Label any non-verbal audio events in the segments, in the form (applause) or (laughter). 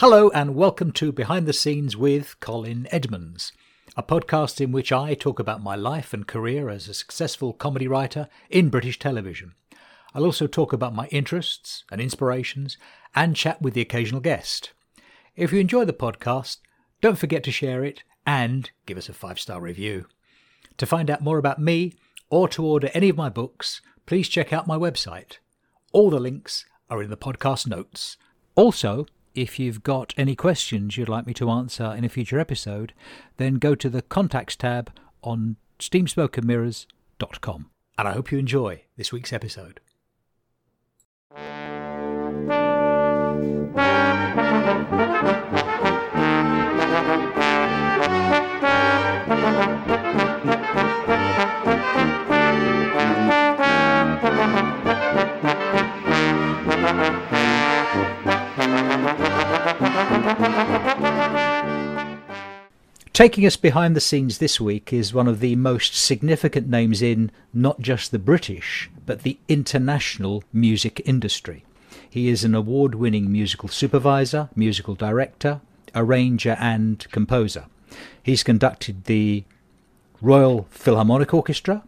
Hello, and welcome to Behind the Scenes with Colin Edmonds, a podcast in which I talk about my life and career as a successful comedy writer in British television. I'll also talk about my interests and inspirations and chat with the occasional guest. If you enjoy the podcast, don't forget to share it and give us a five star review. To find out more about me or to order any of my books, please check out my website. All the links are in the podcast notes. Also, if you've got any questions you'd like me to answer in a future episode, then go to the contacts tab on steamsmokeandmirrors.com. And I hope you enjoy this week's episode. Taking us behind the scenes this week is one of the most significant names in not just the British, but the international music industry. He is an award winning musical supervisor, musical director, arranger, and composer. He's conducted the Royal Philharmonic Orchestra,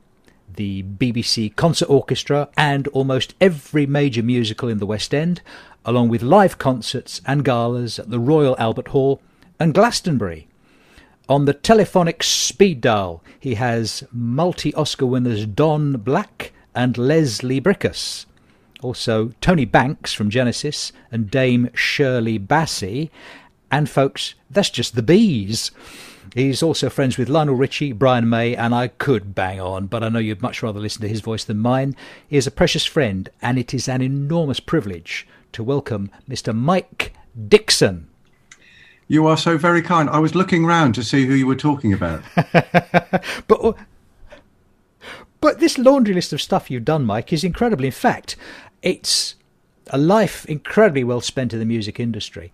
the BBC Concert Orchestra, and almost every major musical in the West End, along with live concerts and galas at the Royal Albert Hall and Glastonbury. On the telephonic speed dial, he has multi Oscar winners Don Black and Leslie Bricusse. Also, Tony Banks from Genesis and Dame Shirley Bassey. And, folks, that's just the bees. He's also friends with Lionel Richie, Brian May, and I could bang on, but I know you'd much rather listen to his voice than mine. He is a precious friend, and it is an enormous privilege to welcome Mr. Mike Dixon. You are so very kind. I was looking round to see who you were talking about. (laughs) but but this laundry list of stuff you've done, Mike, is incredible. In fact, it's a life incredibly well spent in the music industry,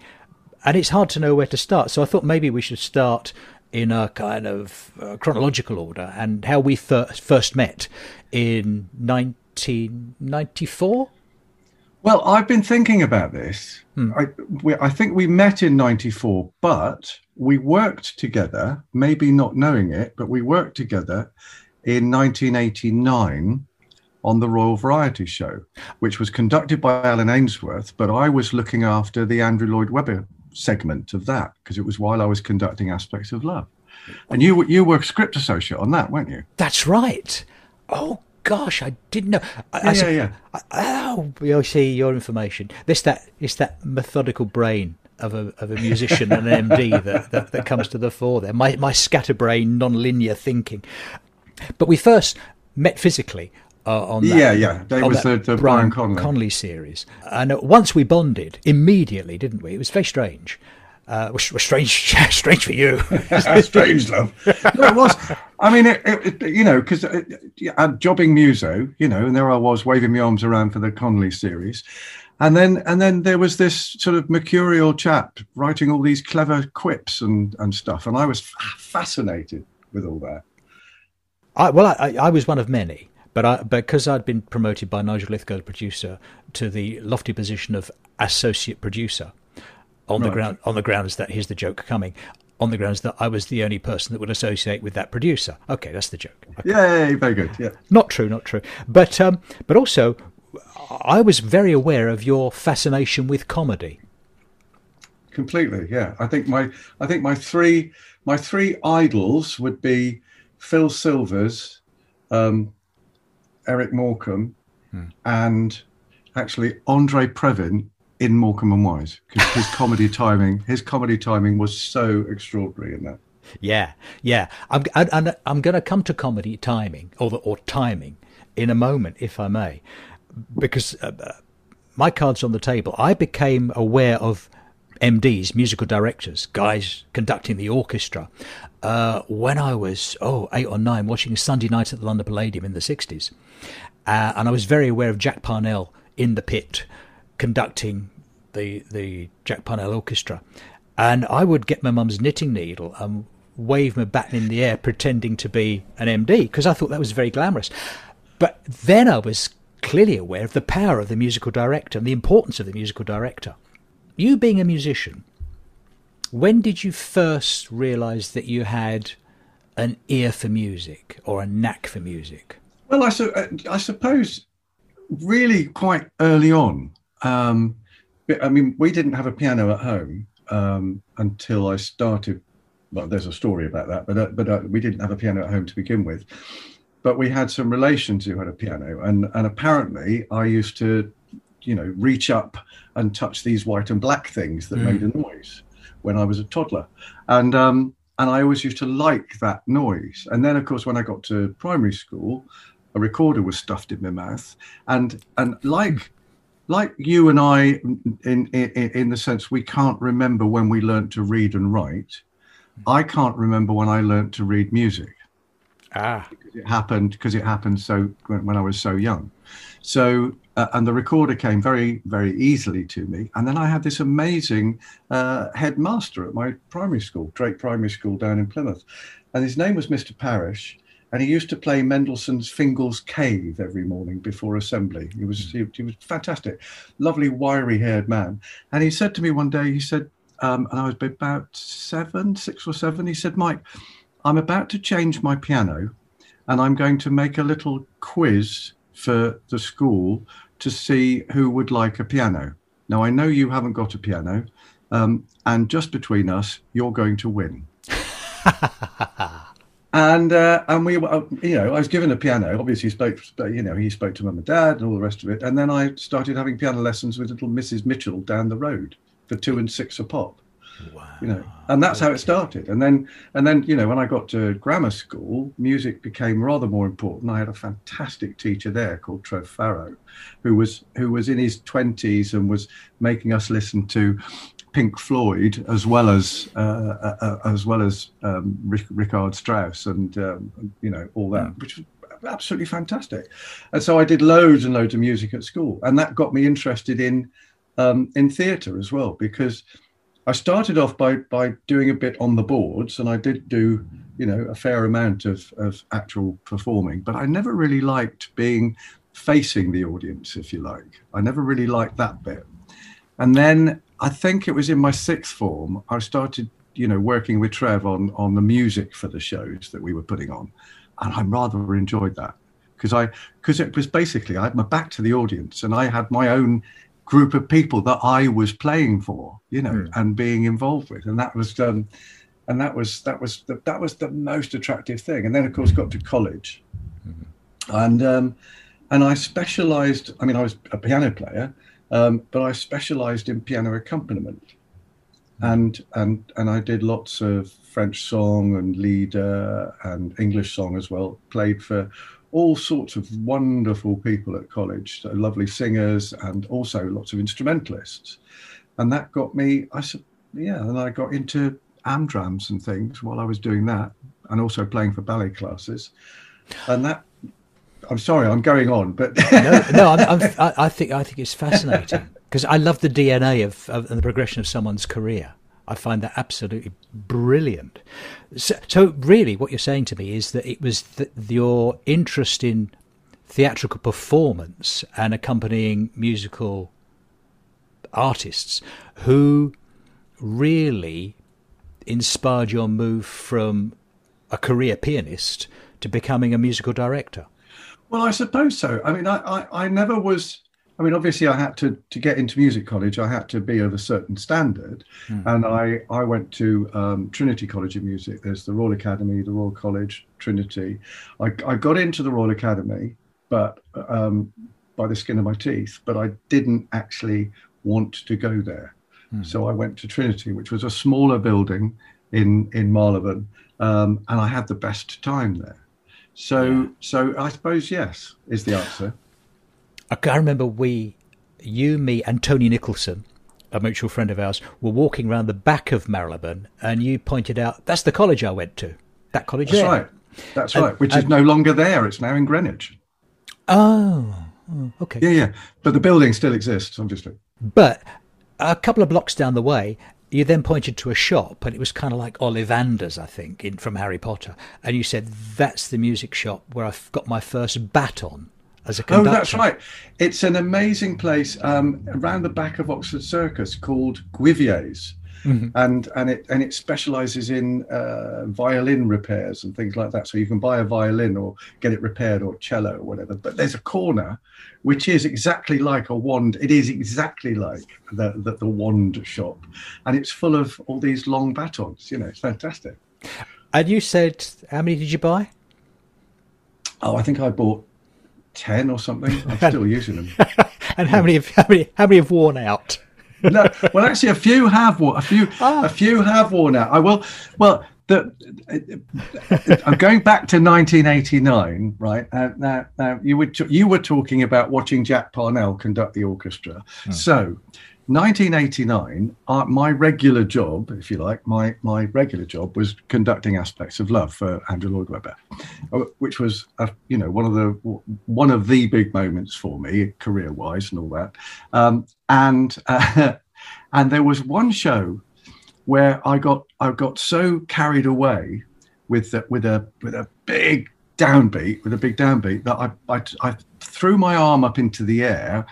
and it's hard to know where to start. So I thought maybe we should start in a kind of uh, chronological order and how we fir- first met in 1994. Well, I've been thinking about this. Hmm. I, we, I think we met in 94, but we worked together, maybe not knowing it, but we worked together in 1989 on the Royal Variety Show, which was conducted by Alyn Ainsworth, but I was looking after the Andrew Lloyd Webber segment of that because it was while I was conducting Aspects of Love. And you you were script associate on that, weren't you? That's right. Oh gosh, I didn't know. I, yeah, I said, yeah, yeah. oh, you see your information. This that it's that methodical brain of a of a musician and an MD that, that, that comes to the fore there. My my scatterbrain, non-linear thinking. But we first met physically uh, on that, yeah, yeah. They was the, the Brian, Brian Conley. Conley series, and once we bonded immediately, didn't we? It was very strange. Uh, was, was strange, (laughs) strange for you. strange, love. No, it was. I mean, it, it, you know, because I'm jobbing muso, you know, and there I was waving my arms around for the Conley series, and then and then there was this sort of mercurial chap writing all these clever quips and and stuff, and I was fascinated with all that. I, well, I, I was one of many. But I, because I'd been promoted by Nigel Lythgoe, the producer, to the lofty position of associate producer, on right. the ground on the grounds that here's the joke coming on the grounds that I was the only person that would associate with that producer. Okay, that's the joke. Okay. Yeah, very good. Yeah, not true, not true. But um, but also, I was very aware of your fascination with comedy. Completely, yeah. I think my I think my three my three idols would be Phil Silvers, um, Eric Morecambe, hmm. and actually Andre Previn in Morecambe and Wise because his comedy timing, his comedy timing was so extraordinary in that. Yeah, yeah. I'm and I'm going to come to comedy timing or the, or timing in a moment, if I may, because uh, uh my cards on the table. I became aware of MDs, musical directors, guys conducting the orchestra, uh, when I was oh eight or nine, watching Sunday night at the London Palladium in the '60s, uh, and I was very aware of Jack Parnell in the pit conducting the the Jack Parnell Orchestra, and I would get my mum's knitting needle and wave my baton in the air, pretending to be an MD because I thought that was very glamorous. But then I was clearly aware of the power of the musical director and the importance of the musical director. You being a musician, When did you first realise that you had an ear for music or a knack for music? Well, I, su- uh, I suppose really quite early on. Um, I mean, we didn't have a piano at home um, until I started. Well, there's a story about that, but uh, but uh, we didn't have a piano at home to begin with. But we had some relations who had a piano, and and apparently I used to, you know, reach up and touch these white and black things that mm. made a noise when I was a toddler, and um, and I always used to like that noise. And then, of course, when I got to primary school, a recorder was stuffed in my mouth, and and like like you and I, in, in in the sense we can't remember when we learned to read and write. I can't remember when I learned to read music. Ah, because it happened because it happened so when, when I was so young. So uh, and the recorder came very very easily to me. And then I had this amazing uh, headmaster at my primary school, Drake Primary School down in Plymouth, and his name was Mr. Parrish and he used to play Mendelssohn's Fingal's Cave every morning before assembly. He was he, he was fantastic, lovely wiry haired man. And he said to me one day, he said, um, and I was about seven, six or seven. He said, Mike, I'm about to change my piano, and I'm going to make a little quiz for the school to see who would like a piano. Now I know you haven't got a piano, um, and just between us, you're going to win. (laughs) and uh, and we uh, you know I was given a piano. Obviously, spoke you know he spoke to mum and dad and all the rest of it. And then I started having piano lessons with little Mrs. Mitchell down the road for two and six a pop. Wow. You know, and that's how it started. And then and then you know when I got to grammar school, music became rather more important. I had a fantastic teacher there called Trev Farrow, who was who was in his twenties and was making us listen to Pink Floyd as well as uh, uh, uh, as well as um, Richard Strauss and um, you know all that, mm. which was absolutely fantastic. And so I did loads and loads of music at school, and that got me interested in um, in theatre as well because I started off by by doing a bit on the boards, and I did do you know a fair amount of of actual performing, but I never really liked being facing the audience, if you like. I never really liked that bit. And then I think it was in my sixth form. I started, you know, working with Trev on on the music for the shows that we were putting on, and I rather enjoyed that because I because it was basically I had my back to the audience and I had my own group of people that I was playing for, you know, mm. and being involved with, and that was um, and that was that was the, that was the most attractive thing. And then of course got to college, mm-hmm. and um, and I specialised. I mean, I was a piano player um, but I specialised in piano accompaniment, and and and I did lots of French song and lieder and English song as well. Played for all sorts of wonderful people at college, so lovely singers and also lots of instrumentalists, and that got me. I said, yeah, and I got into amdrams and things while I was doing that, and also playing for ballet classes, and that I'm sorry, I'm going on, but (laughs) no, no, I'm, I'm, i think I think it's fascinating because I love the DNA of, of the progression of someone's career. I find that absolutely brilliant. So, so, really, what you're saying to me is that it was the, your interest in theatrical performance and accompanying musical artists who really inspired your move from a career pianist to becoming a musical director. Well, I suppose so. I mean, I, I, I never was. I mean, obviously, I had to to get into music college. I had to be of a certain standard, mm. and I I went to um, Trinity College of Music. There's the Royal Academy, the Royal College, Trinity. I, I got into the Royal Academy, but um, by the skin of my teeth. But I didn't actually want to go there, mm. so I went to Trinity, which was a smaller building in in Marylebone, um, and I had the best time there. So, so I suppose yes is the answer. I remember we, you, me, and Tony Nicholson, a mutual friend of ours, were walking around the back of Marylebone, and you pointed out that's the college I went to. That college That's there. right. That's and, right. Which and, is no longer there. It's now in Greenwich. Oh, oh, okay. Yeah, yeah. But the building still exists, I'm obviously. But a couple of blocks down the way, you then pointed to a shop, and it was kind of like Ollivander's, I think, in, from Harry Potter. And you said, That's the music shop where I got my first baton as a conductor. Oh, that's right. It's an amazing place um, around the back of Oxford Circus called Guivier's. Mm-hmm. and and it and it specialises in uh, violin repairs and things like that. So you can buy a violin or get it repaired or cello or whatever. But there's a corner which is exactly like a wand. It is exactly like the the, the wand shop, and it's full of all these long batons. You know, it's fantastic. And you said, how many did you buy? Oh, I think I bought ten or something. I'm (laughs) still using them. and how many have how many how many have worn out? No, well, actually, a few have worn. A few, ah. a few have worn out. I will. Well, the, I'm going back to 1989, right? Uh, now, now you were you were talking about watching Jack Parnell conduct the orchestra. Hmm. So, 1989, uh, my regular job, if you like, my my regular job was conducting aspects of love for Andrew Lloyd Webber, uh, which was a, you know one of the one of the big moments for me career wise and all that. Um, and uh, (laughs) and there was one show where I got I got so carried away with the, with a with a big downbeat with a big downbeat that I, I I threw my arm up into the air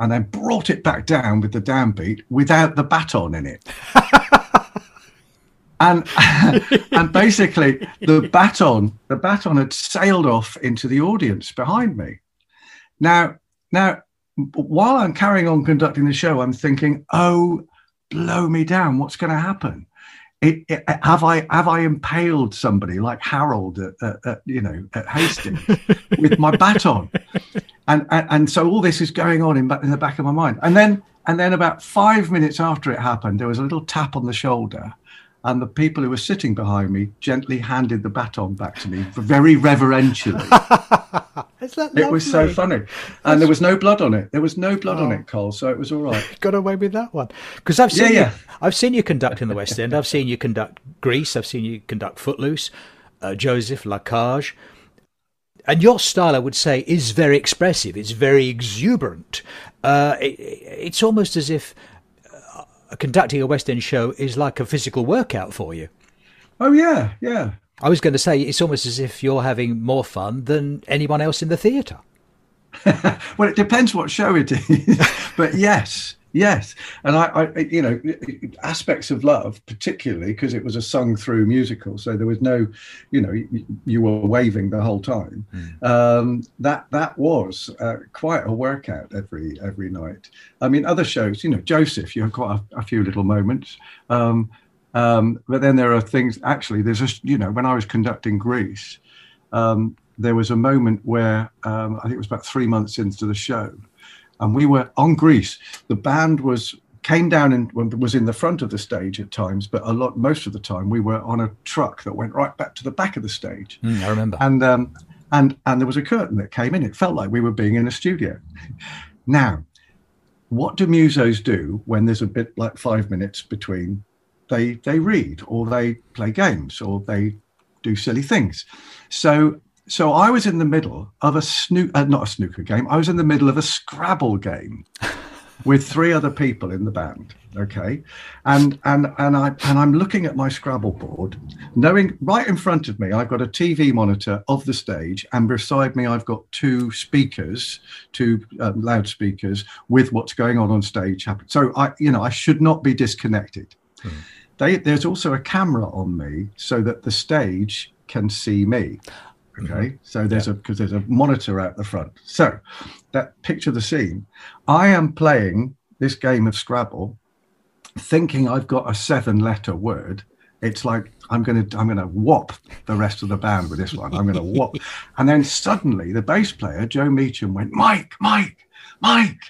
and then brought it back down with the downbeat without the baton in it. (laughs) and (laughs) and basically the baton the baton had sailed off into the audience behind me. Now now while I'm carrying on conducting the show, I'm thinking, oh, blow me down! What's going to happen? It, it, uh, have I have I impaled somebody like Harold at, at, at you know at Hastings with my baton? And, and, and so all this is going on in, in the back of my mind. And then and then about five minutes after it happened, there was a little tap on the shoulder, and the people who were sitting behind me gently handed the baton back to me very reverentially. (laughs) it was so funny, and That's... there was no blood on it. There was no blood oh. on it, Cole. So it was all right. Got away with that one because I've seen yeah, yeah. You, I've seen you conduct in the West End. I've seen you conduct Grease. I've seen you conduct Footloose, uh, Joseph La Cage. And your style, I would say, is very expressive. It's very exuberant. Uh, it, it's almost as if conducting a West End show is like a physical workout for you. Oh yeah, yeah. I was going to say it's almost as if you're having more fun than anyone else in the theatre. (laughs) well, it depends what show it is, (laughs) but yes, yes. And I, I, you know, aspects of love, particularly because it was a sung-through musical, so there was no, you know, you, you were waving the whole time. Mm. Um, that that was uh, quite a workout every every night. I mean, other shows, you know, Joseph, you had quite a, a few little moments. Um, um, but then there are things. Actually, there's a you know when I was conducting Grease, um, there was a moment where um, I think it was about three months into the show, and we were on Grease. The band was came down and was in the front of the stage at times, but a lot most of the time we were on a truck that went right back to the back of the stage. Mm, I remember. And um, and and there was a curtain that came in. It felt like we were being in a studio. Now, what do musos do when there's a bit like five minutes between they they read or they play games or they do silly things. So so I was in the middle of a snook uh, not a snooker game. I was in the middle of a Scrabble game (laughs) with three other people in the band. Okay, and and and I and I'm looking at my Scrabble board, knowing right in front of me I've got a TV monitor of the stage, and beside me I've got two speakers, two um, loudspeakers with what's going on on stage. happening. So I, you know, I should not be disconnected. Hmm. They, there's also a camera on me so that the stage can see me. Okay, mm-hmm. so there's yeah. a because there's a monitor out the front. So that picture the scene. I am playing this game of Scrabble, thinking I've got a seven-letter word. It's like I'm gonna I'm gonna whop the rest of the band with this one. I'm gonna whop, (laughs) and then suddenly the bass player Joe Meacham went, Mike, Mike, Mike,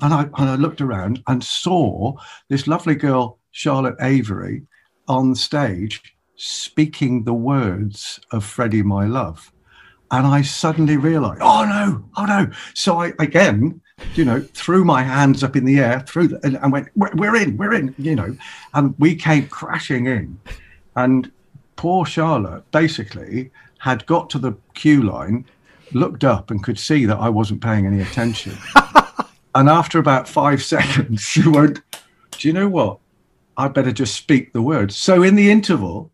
and I and I looked around and saw this lovely girl Charlotte Avery on stage speaking the words of Freddie My Love. And I suddenly realized, oh no, oh no. So I again, you know, threw my hands up in the air, threw the, and, and went, we're, we're in, we're in, you know. And we came crashing in. And poor Charlotte basically had got to the cue line, looked up and could see that I wasn't paying any attention. (laughs) and after about five seconds, she went, Do you know what? I better just speak the words. So in the interval,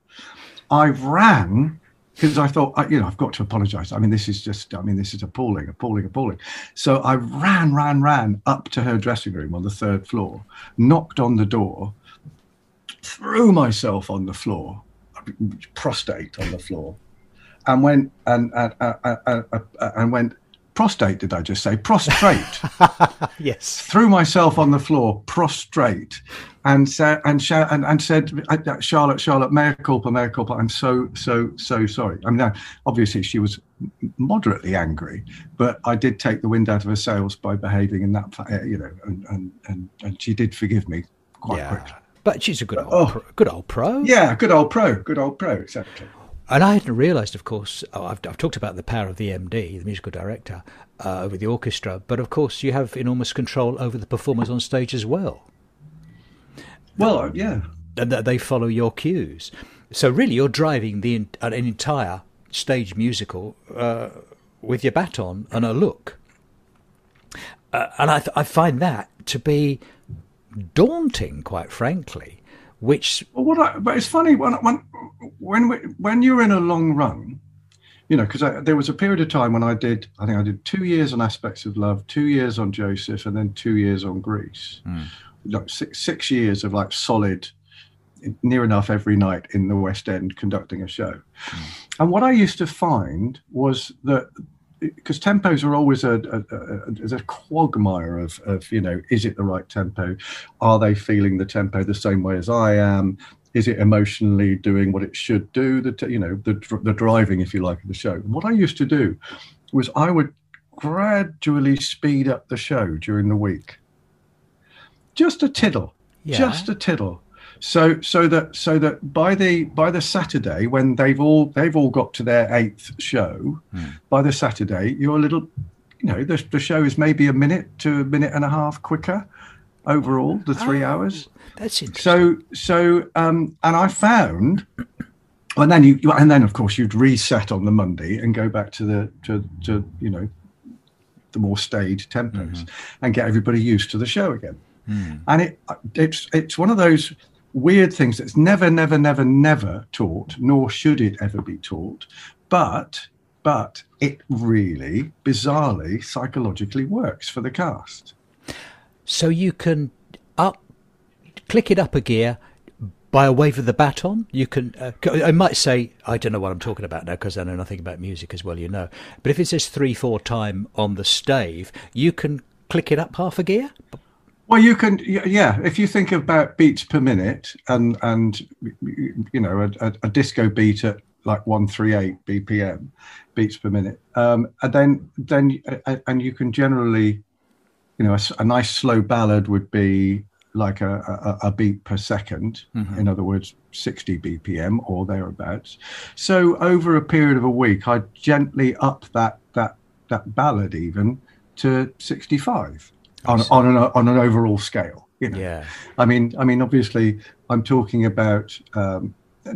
I ran because I thought, you know, I've got to apologize. I mean, this is just, I mean, this is appalling, appalling, appalling. So I ran, ran, ran up to her dressing room on the third floor, knocked on the door, threw myself on the floor, prostate on the floor, and went and and, and, and went prostate. Did I just say prostrate? (laughs) yes. Threw myself on the floor, prostrate, and said and, and and said, Charlotte, Charlotte, mea culpa, mea culpa. I'm so so so sorry. I mean, now, obviously she was moderately angry, but I did take the wind out of her sails by behaving in that, uh, you know, and and and, and she did forgive me quite yeah. quickly. But she's a good old, oh, pro, good old pro. Yeah, good old pro, good old pro, exactly. And I hadn't realised, of course, oh, I've, I've, talked about the power of the MD, the musical director, uh, over the orchestra, but of course you have enormous control over the performers on stage as well. Well, yeah. And that they follow your cues. So really, you're driving the an entire stage musical uh, with your baton and a look. Uh, and I, th- I find that to be daunting, quite frankly. Which well, what I, but it's funny when when when when you're in a long run, you know, because there was a period of time when I did, I think I did two years on Aspects of Love, two years on Joseph, and then two years on Grease. Mm. Like six, six years of like solid, near enough every night in the West End conducting a show. Mm. And what I used to find was that because tempos are always a, a, a, a, quagmire of, of, you know, is it the right tempo? Are they feeling the tempo the same way as I am? Is it emotionally doing what it should do? The, you know, the, the driving, if you like, of the show. what I used to do was I would gradually speed up the show during the week. Just a tittle, yeah. just a tittle. so so that so that by the by the Saturday when they've all they've all got to their eighth show, mm. by the Saturday you're a little, you know, the, the show is maybe a minute to a minute and a half quicker overall the three oh, hours. That's interesting. So so um, and I found. And then you, and then of course you'd reset on the Monday and go back to the to, to you know the more staid tempos mm-hmm. and get everybody used to the show again. Mm. And it it's it's one of those weird things that's never, never, never, never taught, nor should it ever be taught. But but it really, bizarrely, psychologically works for the cast. So you can up, click it up a gear by a wave of the baton. You can. Uh, I might say I don't know what I'm talking about now because I know nothing about music as well. You know, but if it says three, four time on the stave, you can click it up half a gear well, you can, yeah. If you think about beats per minute, and and you know a, a, a disco beat at like one three eight BPM, beats per minute, um, and then then and you can generally, you know, a, a nice slow ballad would be like a, a, a beat per 2nd mm-hmm. in other words, 60 BPM or thereabouts. So over a period of a week, I gently up that that that ballad even to 65 on, on, an, on an overall scale. You know? Yeah. I mean, I mean, obviously, I'm talking about um,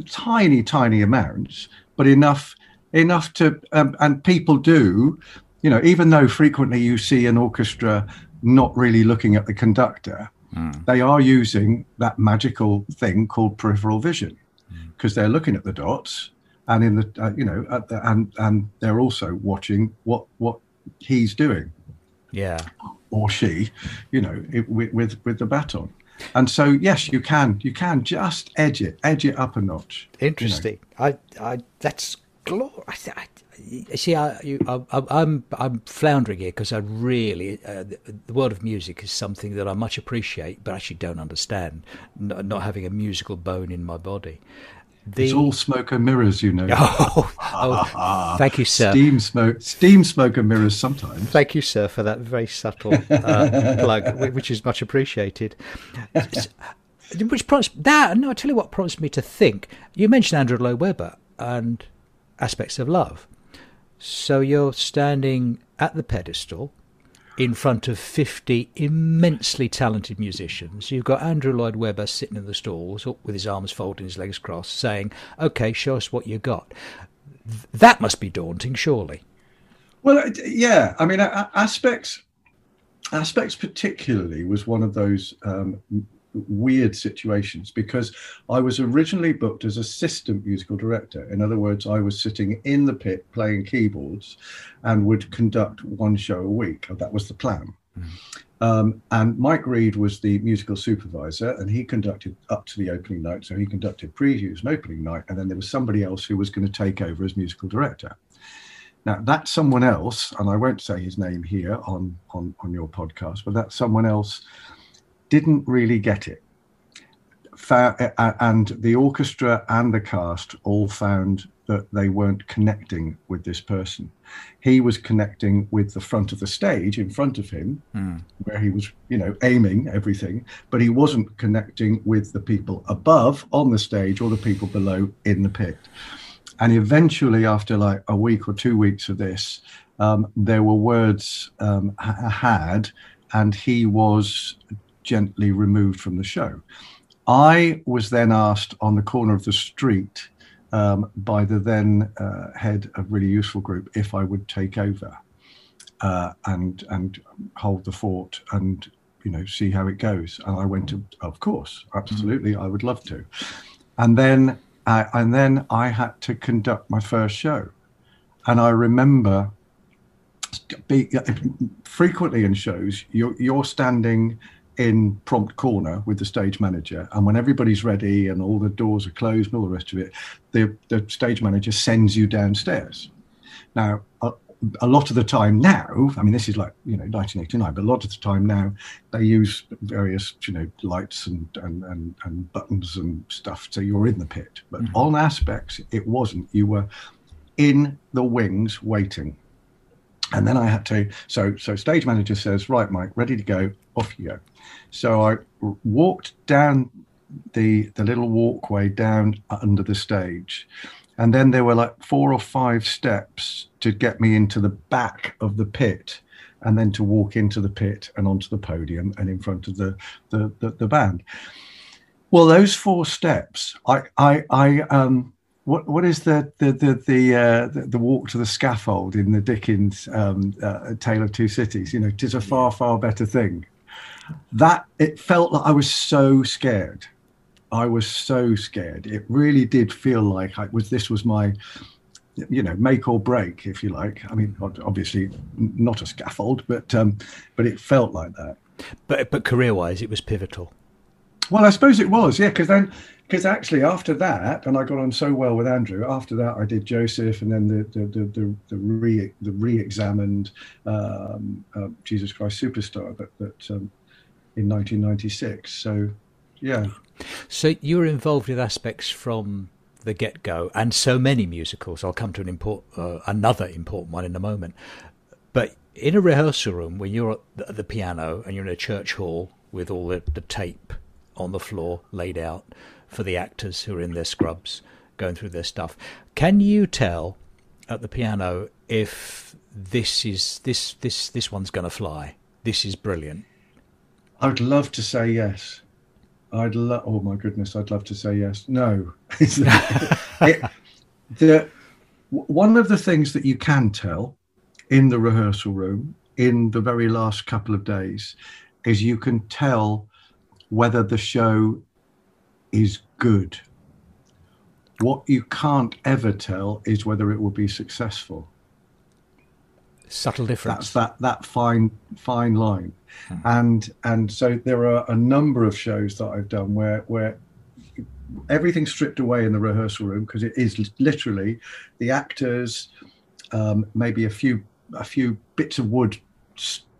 tiny, tiny amounts, but enough, enough to, um, and people do, you know, even though frequently you see an orchestra not really looking at the conductor, mm. they are using that magical thing called peripheral vision because mm. they're looking at the dots and in the, uh, you know, the, and and they're also watching what what he's doing. Yeah or she, you know, it, with, with with the baton. And so, yes, you can you can just edge it, edge it up a notch. Interesting. You know. I, I that's glorious. See, I, you, I, I'm I'm floundering here because I really uh, the, the, world of music is something that I much appreciate, but actually don't understand. Not, not having a musical bone in my body, the... It's all smoke and mirrors, you know. (laughs) Oh, oh thank you, sir. Steam smoke, steam smoke and mirrors sometimes. Thank you, sir, for that very subtle uh, (laughs) plug, which is much appreciated. which prompts that. No, I tell you what prompts me to think. You mentioned Andrew Lloyd Webber and aspects of love. So you're standing at the pedestal in front of 50 immensely talented musicians. You've got Andrew Lloyd Webber sitting in the stalls with his arms folded, and his legs crossed, saying, OK, show us what you got. That must be daunting, surely. Well, yeah. I mean, aspects, aspects particularly was one of those um, weird situations because I was originally booked as assistant musical director. In other words, I was sitting in the pit playing keyboards and would conduct one show a week. That was the plan. Mm. Um, and Mike Reed was the musical supervisor, and he conducted up to the opening night. So he conducted previews and opening night, and then there was somebody else who was going to take over as musical director. Now that someone else, and I won't say his name here on on on your podcast, but that someone else didn't really get it. And the orchestra and the cast all found that they weren't connecting with this person. He was connecting with the front of the stage in front of him, mm. where he was, you know, aiming everything, but he wasn't connecting with the people above on the stage or the people below in the pit. And eventually, after like a week or two weeks of this, um, there were words um, had, and he was gently removed from the show. I was then asked on the corner of the street um, by the then uh, head of Really Useful Group if I would take over uh, and and hold the fort and you know see how it goes. And I went of course, absolutely, I would love to. And then uh, and then I had to conduct my first show, and I remember. Be, frequently in shows, you're, you're standing in prompt corner with the stage manager. And when everybody's ready and all the doors are closed and all the rest of it the, the stage manager sends you downstairs. Now a, a, lot of the time now i mean this is like you know 1989 but a lot of the time now they use various you know lights and and and, and buttons and stuff so you're in the pit. But mm-hmm. on aspects it wasn't. You were in the wings waiting and then I had to, so so stage manager says, right, Mike, ready to go, off you go. So I walked down the the little walkway down under the stage, and then there were like four or five steps to get me into the back of the pit, and then to walk into the pit and onto the podium and in front of the the, the, the band. Well, those four steps, I I I um what what is the the the the, uh, the, the walk to the scaffold in the Dickens um, uh, Tale of Two Cities? You know, tis a far far better thing that it felt like I was so scared. I was so scared. It really did feel like I was. This was my, you know, make or break, if you like. I mean, obviously not a scaffold, but um, but it felt like that. But but career wise, it was pivotal. Well, I suppose it was, yeah, because then because actually after that, and I got on so well with Andrew. After that, I did Joseph, and then the the the the, the re the re-examined um, uh, Jesus Christ Superstar that that um, in 1996. So, yeah. So you were involved with aspects from the get go, and so many musicals. I'll come to an import, uh, another important one in a moment. But in a rehearsal room, when you're at the piano and you're in a church hall with all the, the tape on the floor laid out for the actors who are in their scrubs going through their stuff, can you tell at the piano if this is this this this one's going to fly? This is brilliant I'd love to say yes. I'd love. Oh my goodness, I'd love to say yes. No, (laughs) it, the one of the things that you can tell in the rehearsal room in the very last couple of days is you can tell whether the show is good. What you can't ever tell is whether it will be successful. Subtle difference. That's that that fine fine line. Hmm. And and so there are a number of shows that I've done where where everything's stripped away in the rehearsal room because it is literally the actors, um, maybe a few a few bits of wood,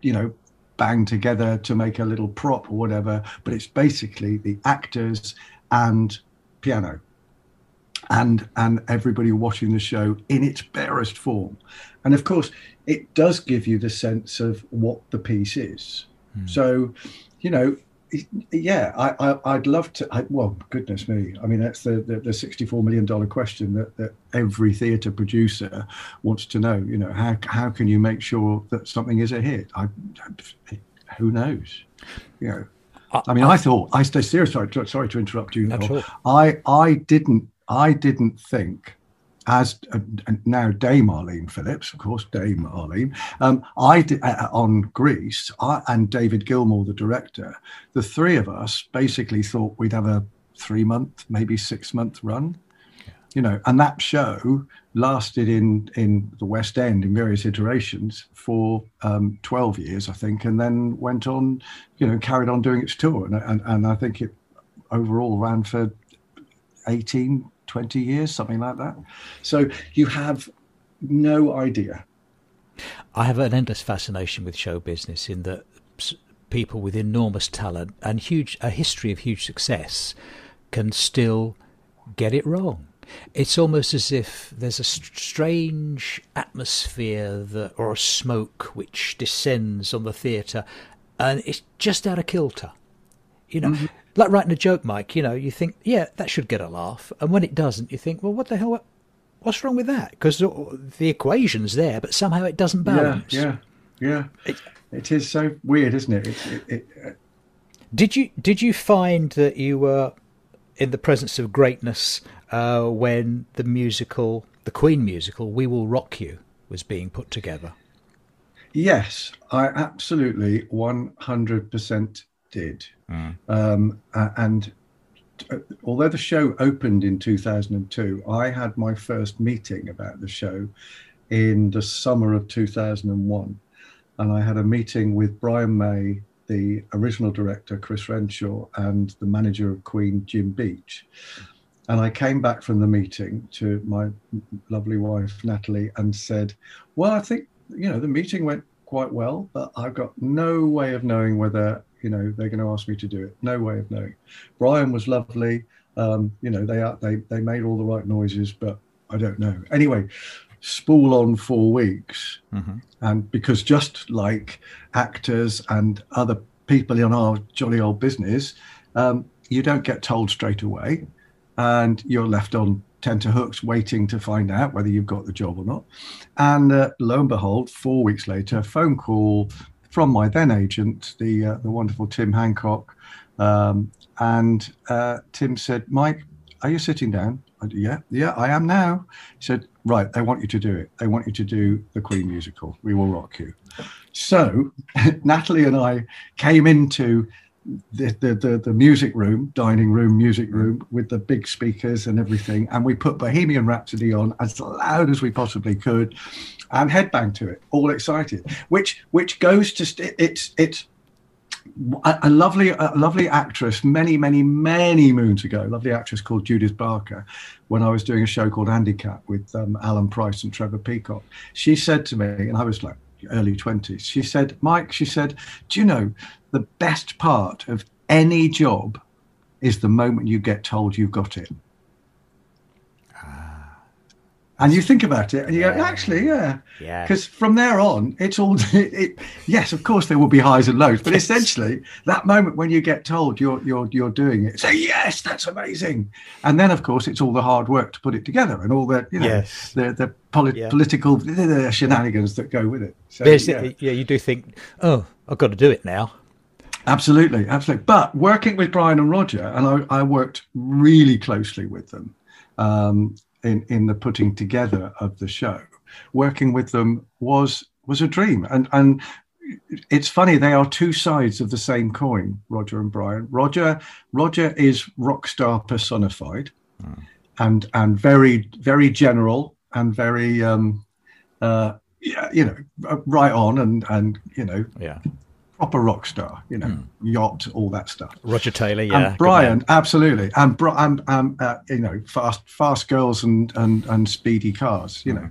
you know, banged together to make a little prop or whatever. But it's basically the actors and piano. And and everybody watching the show in its barest form. And of course it does give you the sense of what the piece is. Mm. so you know yeah I, I would love to I, well goodness me. I mean that's the, the, the 64 million dollar question that, that every theater producer wants to know. You know how how can you make sure that something is a hit? I, who knows? You know I mean, I, I thought I stay serious. Sorry, sorry to interrupt you. I I didn't I didn't think, as uh, now Dame Arlene Phillips, of course, Dame Arlene, um, I did, uh, on Grease, I, and David Gilmore, the director, the three of us basically thought we'd have a three month, maybe six month run. You know, and that show lasted in in the West End in various iterations for um, 12 years, I think, and then went on, you know, carried on doing its tour. And, and, and I think it overall ran for 18, 20 years, something like that. So you have no idea. I have an endless fascination with show business in that people with enormous talent and huge a history of huge success can still get it wrong it's almost as if there's a strange atmosphere that, or a smoke which descends on the theatre and it's just out of kilter. You know, mm-hmm. like writing a joke, Mike, you know, you think, yeah, that should get a laugh. And when it doesn't, you think, well, what the hell? What's wrong with that? Because the equation's there, but somehow it doesn't balance. Yeah, yeah, yeah. It, it is so weird, isn't it? it, it uh, did you did you find that you were in the presence of greatness uh, when the musical, the Queen musical, "We Will Rock You," was being put together? Yes, I absolutely one hundred percent did. Mm. Um, and uh, although the show opened in 2002, I had my first meeting about the show in the summer of 2001. And I had a meeting with Brian May, the original director, Chris Renshaw, and the manager of Queen, Jim Beach. And I came back from the meeting to my lovely wife, Natalie, and said, Well, I think, you know, the meeting went quite well, but I've got no way of knowing whether, you know, they're going to ask me to do it. No way of knowing. Brian was lovely. Um, you know, they, are, they, they made all the right noises, but I don't know. Anyway, spool on four weeks. Mm-hmm. And because just like actors and other people in our jolly old business, um, you don't get told straight away and you're left on tenterhooks waiting to find out whether you've got the job or not. And uh, lo and behold, four weeks later, a phone call from my then agent, the uh, the wonderful Tim Hancock, um, and uh, Tim said, "Mike, are you sitting down?" I yeah, yeah, I am now. He said, "Right, they want you to do it. They want you to do the Queen musical. We will rock you." So (laughs) Natalie and I came into the, the, the, the, music room, dining room, music mm. room with the big speakers and everything. And we put Bohemian Rhapsody on as loud as we possibly could and headbang to it, all excited, which, which goes to, st- it's, it's, a, a lovely, a lovely actress, many, many, many moons ago, lovely actress called Judith Barker, when I was doing a show called Andy Capp with um, Alan Price and Trevor Peacock. She said to me, and I was like, early 20s. She said, Mike, she said, do you know the best part of any job is the moment you get told you've got it? And you think about it, and you yeah. go, actually, yeah, yeah. Because from there on, it's all. It, (laughs) it, yes, of course, there will be highs and lows, but essentially, that moment when you get told you're you're you're doing it, say yes, that's amazing, and then of course it's all the hard work to put it together and all the you know yes. the the yeah. political shenanigans that go with it. So, yeah. yeah, you do think, oh, I've got to do it now. Absolutely, absolutely. But working with Brian and Roger, and I, I worked really closely with them um, in in the putting together of the show. Working with them was was a dream, and and it's funny they are two sides of the same coin roger and brian roger roger is rock star personified mm. and and very very general and very um, uh, yeah, you know, right on and and you know, yeah, proper rock star, you know, mm. yacht, all that stuff. Roger Taylor, yeah, and Brian, absolutely, and and um, uh, you know, fast fast girls and and and speedy cars, you know.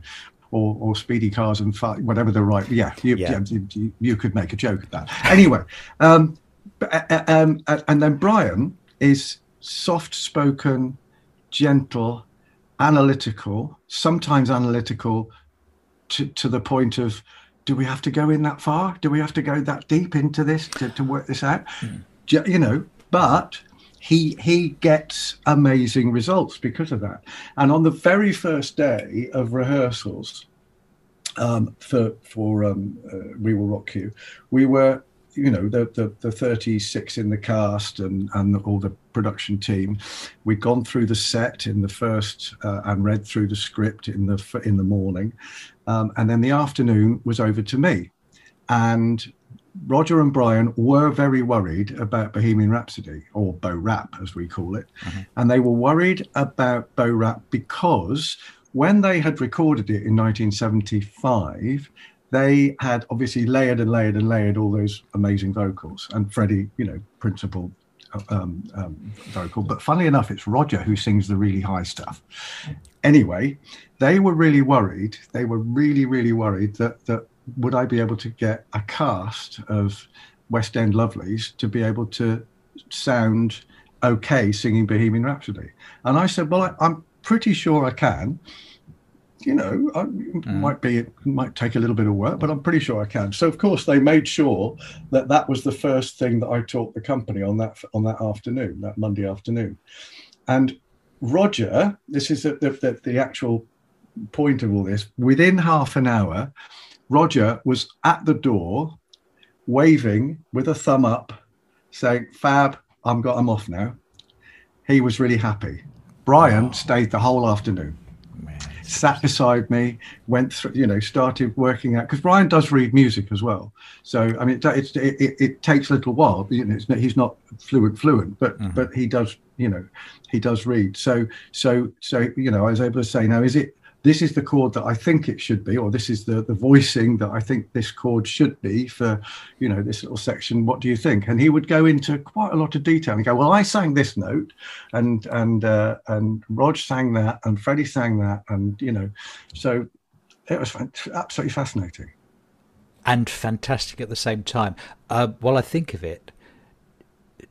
Or, or speedy cars and fa- whatever the right yeah you, yeah. You, you, could make a joke of that anyway um, uh, uh, um, uh, and then Brian is soft spoken gentle analytical, sometimes analytical to, to the point of, do we have to go in that far? Do we have to go that deep into this to, to work this out? Mm. You know, but he he gets amazing results because of that. And on the very first day of rehearsals um, for for um, uh, We Will Rock You, we were you know the, the, the 36 in the cast and and all the production team we'd gone through the set in the first uh, and read through the script in the in the morning um, and then the afternoon was over to me and Roger and Brian were very worried about Bohemian Rhapsody, or Bo Rap as we call it. Mm-hmm. And they were worried about Bo Rap because when they had recorded it in 1975, they had obviously layered and layered and layered all those amazing vocals. And Freddie, you know, principal um, um, vocal. But funnily enough, it's Roger who sings the really high stuff. Anyway, they were really worried. They were really, really worried that that would I be able to get a cast of West End lovelies to be able to sound okay singing Bohemian Rhapsody? And I said, well, I, I'm pretty sure I can you know, I, mm. might be it might take a little bit of work, but I'm pretty sure I can. So of course they made sure that that was the first thing that I taught the company on that on that afternoon, that Monday afternoon. And Roger, this is the, the, the actual point of all this. Within half an hour, Roger was at the door, waving with a thumb up, saying, "Fab, I'm got I'm off now." He was really happy. Brian stayed the whole afternoon sat beside me, went through, you know, started working out because Brian does read music as well. So I mean, it, it, it, it takes a little while. You know, not, he's not fluent, fluent, but mm-hmm. but he does, you know, he does read. So so so you know, I was able to say, now is it this is the chord that I think it should be, or this is the, the voicing that I think this chord should be for, you know, this little section. What do you think? And he would go into quite a lot of detail and go, well, I sang this note, and and uh, and Rog sang that, and Freddie sang that, and you know, so it was absolutely fascinating and fantastic at the same time. Uh, while I think of it,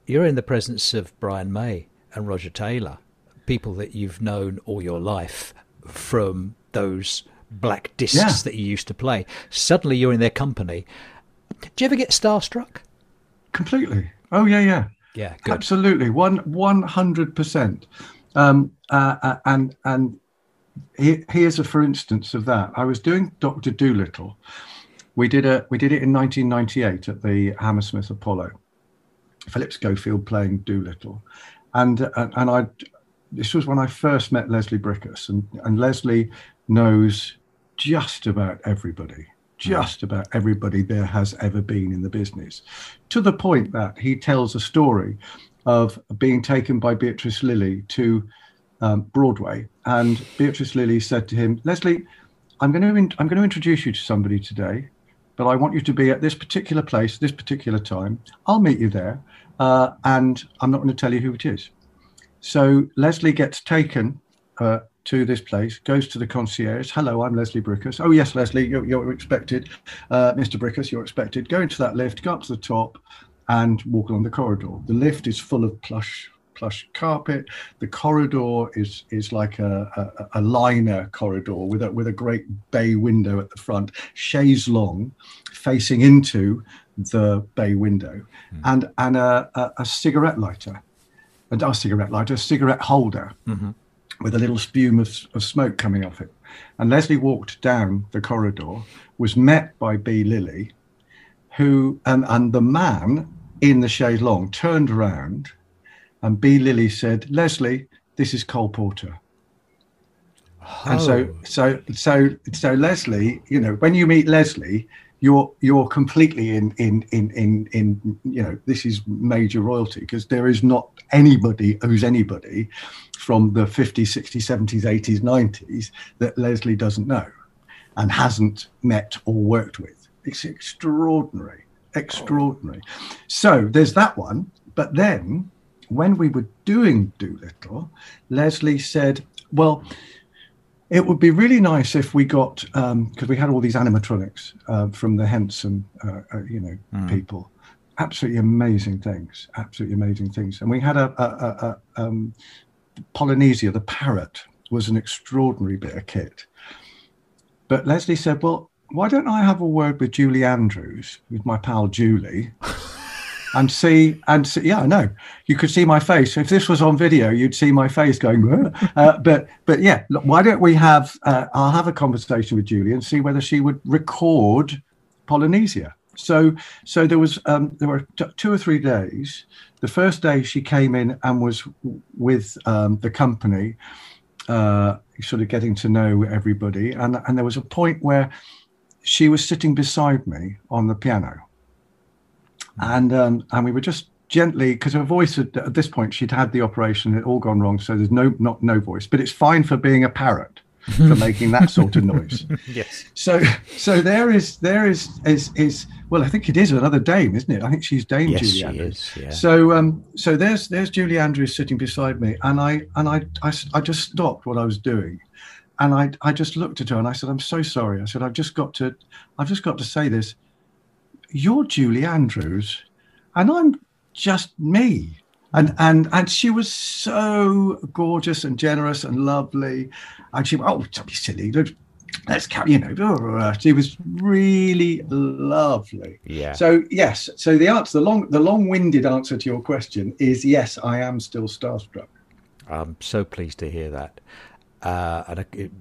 you're in the presence of Brian May and Roger Taylor, people that you've known all your life from those black discs yeah. that you used to play. Suddenly you're in their company. Do you ever get starstruck? Completely. Oh yeah, yeah. Yeah, good. absolutely. One one hundred percent. Um, uh, uh and and here's a for instance of that. I was doing Doctor Dolittle. We did a we did it in 1998 at the Hammersmith Apollo. Philip Schofield playing Dolittle, and uh, and I this was when I first met Leslie Bricusse, and, and Leslie knows just about everybody, just about everybody there has ever been in the business, to the point that he tells a story of being taken by Beatrice Lillie to um, Broadway, and Beatrice Lillie said to him, "Leslie, I'm going to in- I'm going to introduce you to somebody today, but I want you to be at this particular place, this particular time. I'll meet you there, uh, and I'm not going to tell you who it is." So Leslie gets taken uh, to this place, goes to the concierge. Hello, I'm Leslie Bricusse. Oh, yes, Leslie, you're, you're expected. Uh, Mr. Bricusse, you're expected. Go into that lift, go up to the top, and walk along the corridor. The lift is full of plush plush carpet. The corridor is is like a, a, a, liner corridor with a with a great bay window at the front, chaise long, facing into the bay window, mm. and and a, a, a cigarette lighter a, a cigarette lighter, a cigarette holder mm-hmm. with a little spume of, of smoke coming off it. And Leslie walked down the corridor, was met by B. Lillie, who, and, and the man in the chaise long turned around and B. Lillie said, Leslie, this is Cole Porter. Oh. And so, oh. so, so, so Leslie, you know, when you meet Leslie, you're you're completely in in in in in you know this is major royalty because there is not anybody who's anybody from the 50s 60s 70s 80s 90s that leslie doesn't know and hasn't met or worked with. It's extraordinary extraordinary. So there's that one but then when we were doing doolittle leslie said well it would be really nice if we got because um, we had all these animatronics uh, from the Henson, uh, uh, you know, mm. people. Absolutely amazing things. Absolutely amazing things. And we had a, a, a, a um, Polynesia, the parrot, was an extraordinary bit of kit. But Leslie said, "Well, why don't I have a word with Julie Andrews, with my pal Julie?" (laughs) and see and see, yeah, I know you could see my face. If this was on video, you'd see my face going. Uh, but but yeah, look, why don't we have? Uh, I'll have a conversation with Julie and see whether she would record Polynesia. So so there was um, there were t- two or three days. The first day she came in and was with um, the company, uh, sort of getting to know everybody, and and there was a point where she was sitting beside me on the piano and um, and we were just gently because her voice had, at this point she'd had the operation, it all gone wrong, so there's no not no voice, but it's fine for being a parrot for (laughs) making that sort of noise. yes. So so there is there is is is well, I think it is another Dame, isn't it? I think she's Dame Yes, Julie she Andrews. is. Yeah. So um so there's there's Julie Andrews sitting beside me, and I and I, I i just stopped what I was doing, and I I just looked at her and I said, I'm so sorry. I said, I've just got to I've just got to say this. You're Julie Andrews, and I'm just me. And and and she was so gorgeous and generous and lovely, and she oh don't be silly, let's carry you know. She was really lovely. yeah. So yes, so the answer, the long, the long-winded answer to your question is yes, I am still starstruck. I'm so pleased to hear that. Uh, and it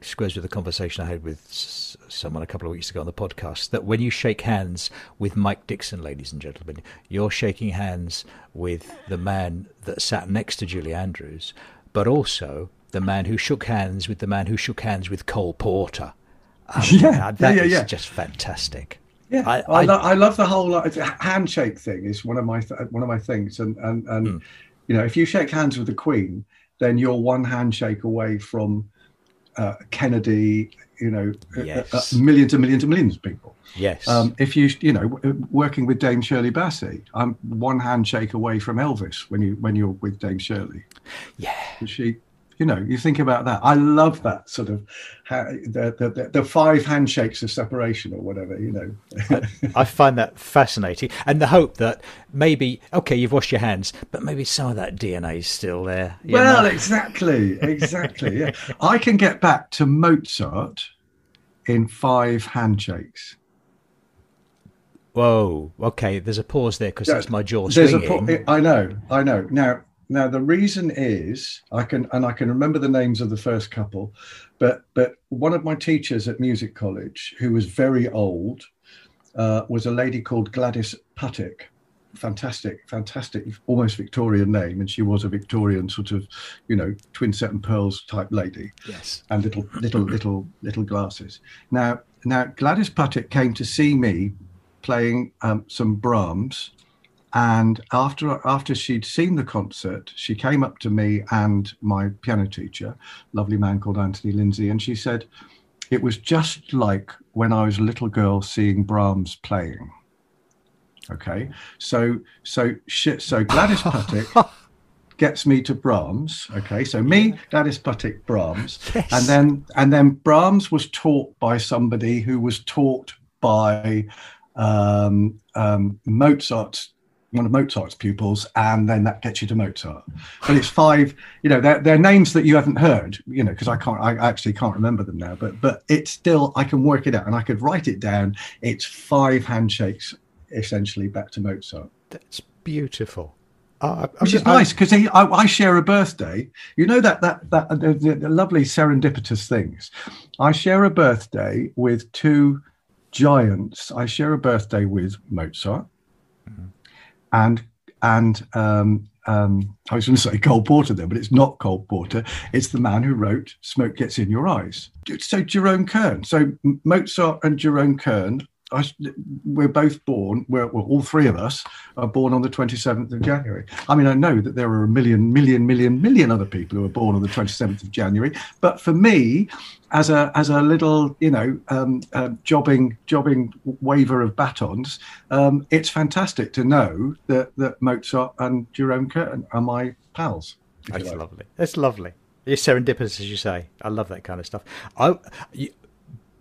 squares with the conversation I had with someone a couple of weeks ago on the podcast that when you shake hands with Mike Dixon, ladies and gentlemen, you're shaking hands with the man that sat next to Julie Andrews, but also the man who shook hands with the man who shook hands with Cole Porter. Um, Yeah, that yeah, is yeah. just fantastic. Yeah, I- I, I- lo- I love the whole like, handshake thing. Is one of my th- one of my things, and and and Hmm. you know, if you shake hands with the Queen, then you're one handshake away from uh, Kennedy. You know, uh, Yes. uh, millions and millions and millions of people. Yes. Um, if you you know working with Dame Shirley Bassey, I'm one handshake away from Elvis when you when you're with Dame Shirley. yeah. She, you know, you think about that. I love that sort of ha- the, the the five handshakes of separation or whatever. You know. I find that fascinating, and the hope that maybe okay, you've washed your hands, but maybe some of that DNA is still there. Well, know? exactly, exactly. Yeah, I can get back to Mozart in five handshakes. whoa, okay. There's a pause there because Yeah, that's my jaw There's a swinging. po- I know, I know. Now, now the reason is I can and I can remember the names of the first couple, but but one of my teachers at music college who was very old uh, was a lady called Gladys Puttick. Fantastic, fantastic, almost Victorian name, and she was a Victorian sort of, you know, twin set and pearls type lady. yes. and little little little little glasses. Now now Gladys Puttick came to see me playing um, some Brahms, and after after she'd seen the concert, she came up to me and my piano teacher, lovely man called Anthony Lindsay, and she said, "It was just like when I was a little girl seeing Brahms playing." Okay, so so shit. So Gladys Puttick (laughs) gets me to Brahms. Okay, so me, Gladys Puttick, Brahms, (laughs) Yes. and then and then Brahms was taught by somebody who was taught by um, um, Mozart's one of Mozart's pupils, and then that gets you to Mozart. But it's five, you know, they're, they're names that you haven't heard, you know, because I can't, I actually can't remember them now. But but it's still, I can work it out, and I could write it down. It's five handshakes essentially back to Mozart That's beautiful. Uh, which is nice because I, I share a birthday. You know that that that the, the, the lovely serendipitous things. I share a birthday with two giants. I share a birthday with Mozart, and and um, um, I was going to say Cole Porter there, but it's not Cole Porter. It's the man who wrote "Smoke Gets in Your Eyes." So Jerome Kern. So Mozart and Jerome Kern. I, we're both born. We're, well, all three of us are born on the 27th of January. I mean, I know that there are a million, million, million, million other people who are born on the 27th of January, but for me, as a as a little, you know, um, uh, jobbing jobbing waver of batons, um, it's fantastic to know that that Mozart and Jerome Kern are my pals. That's like. lovely. That's lovely. It's serendipitous, as you say. I love that kind of stuff. I, you,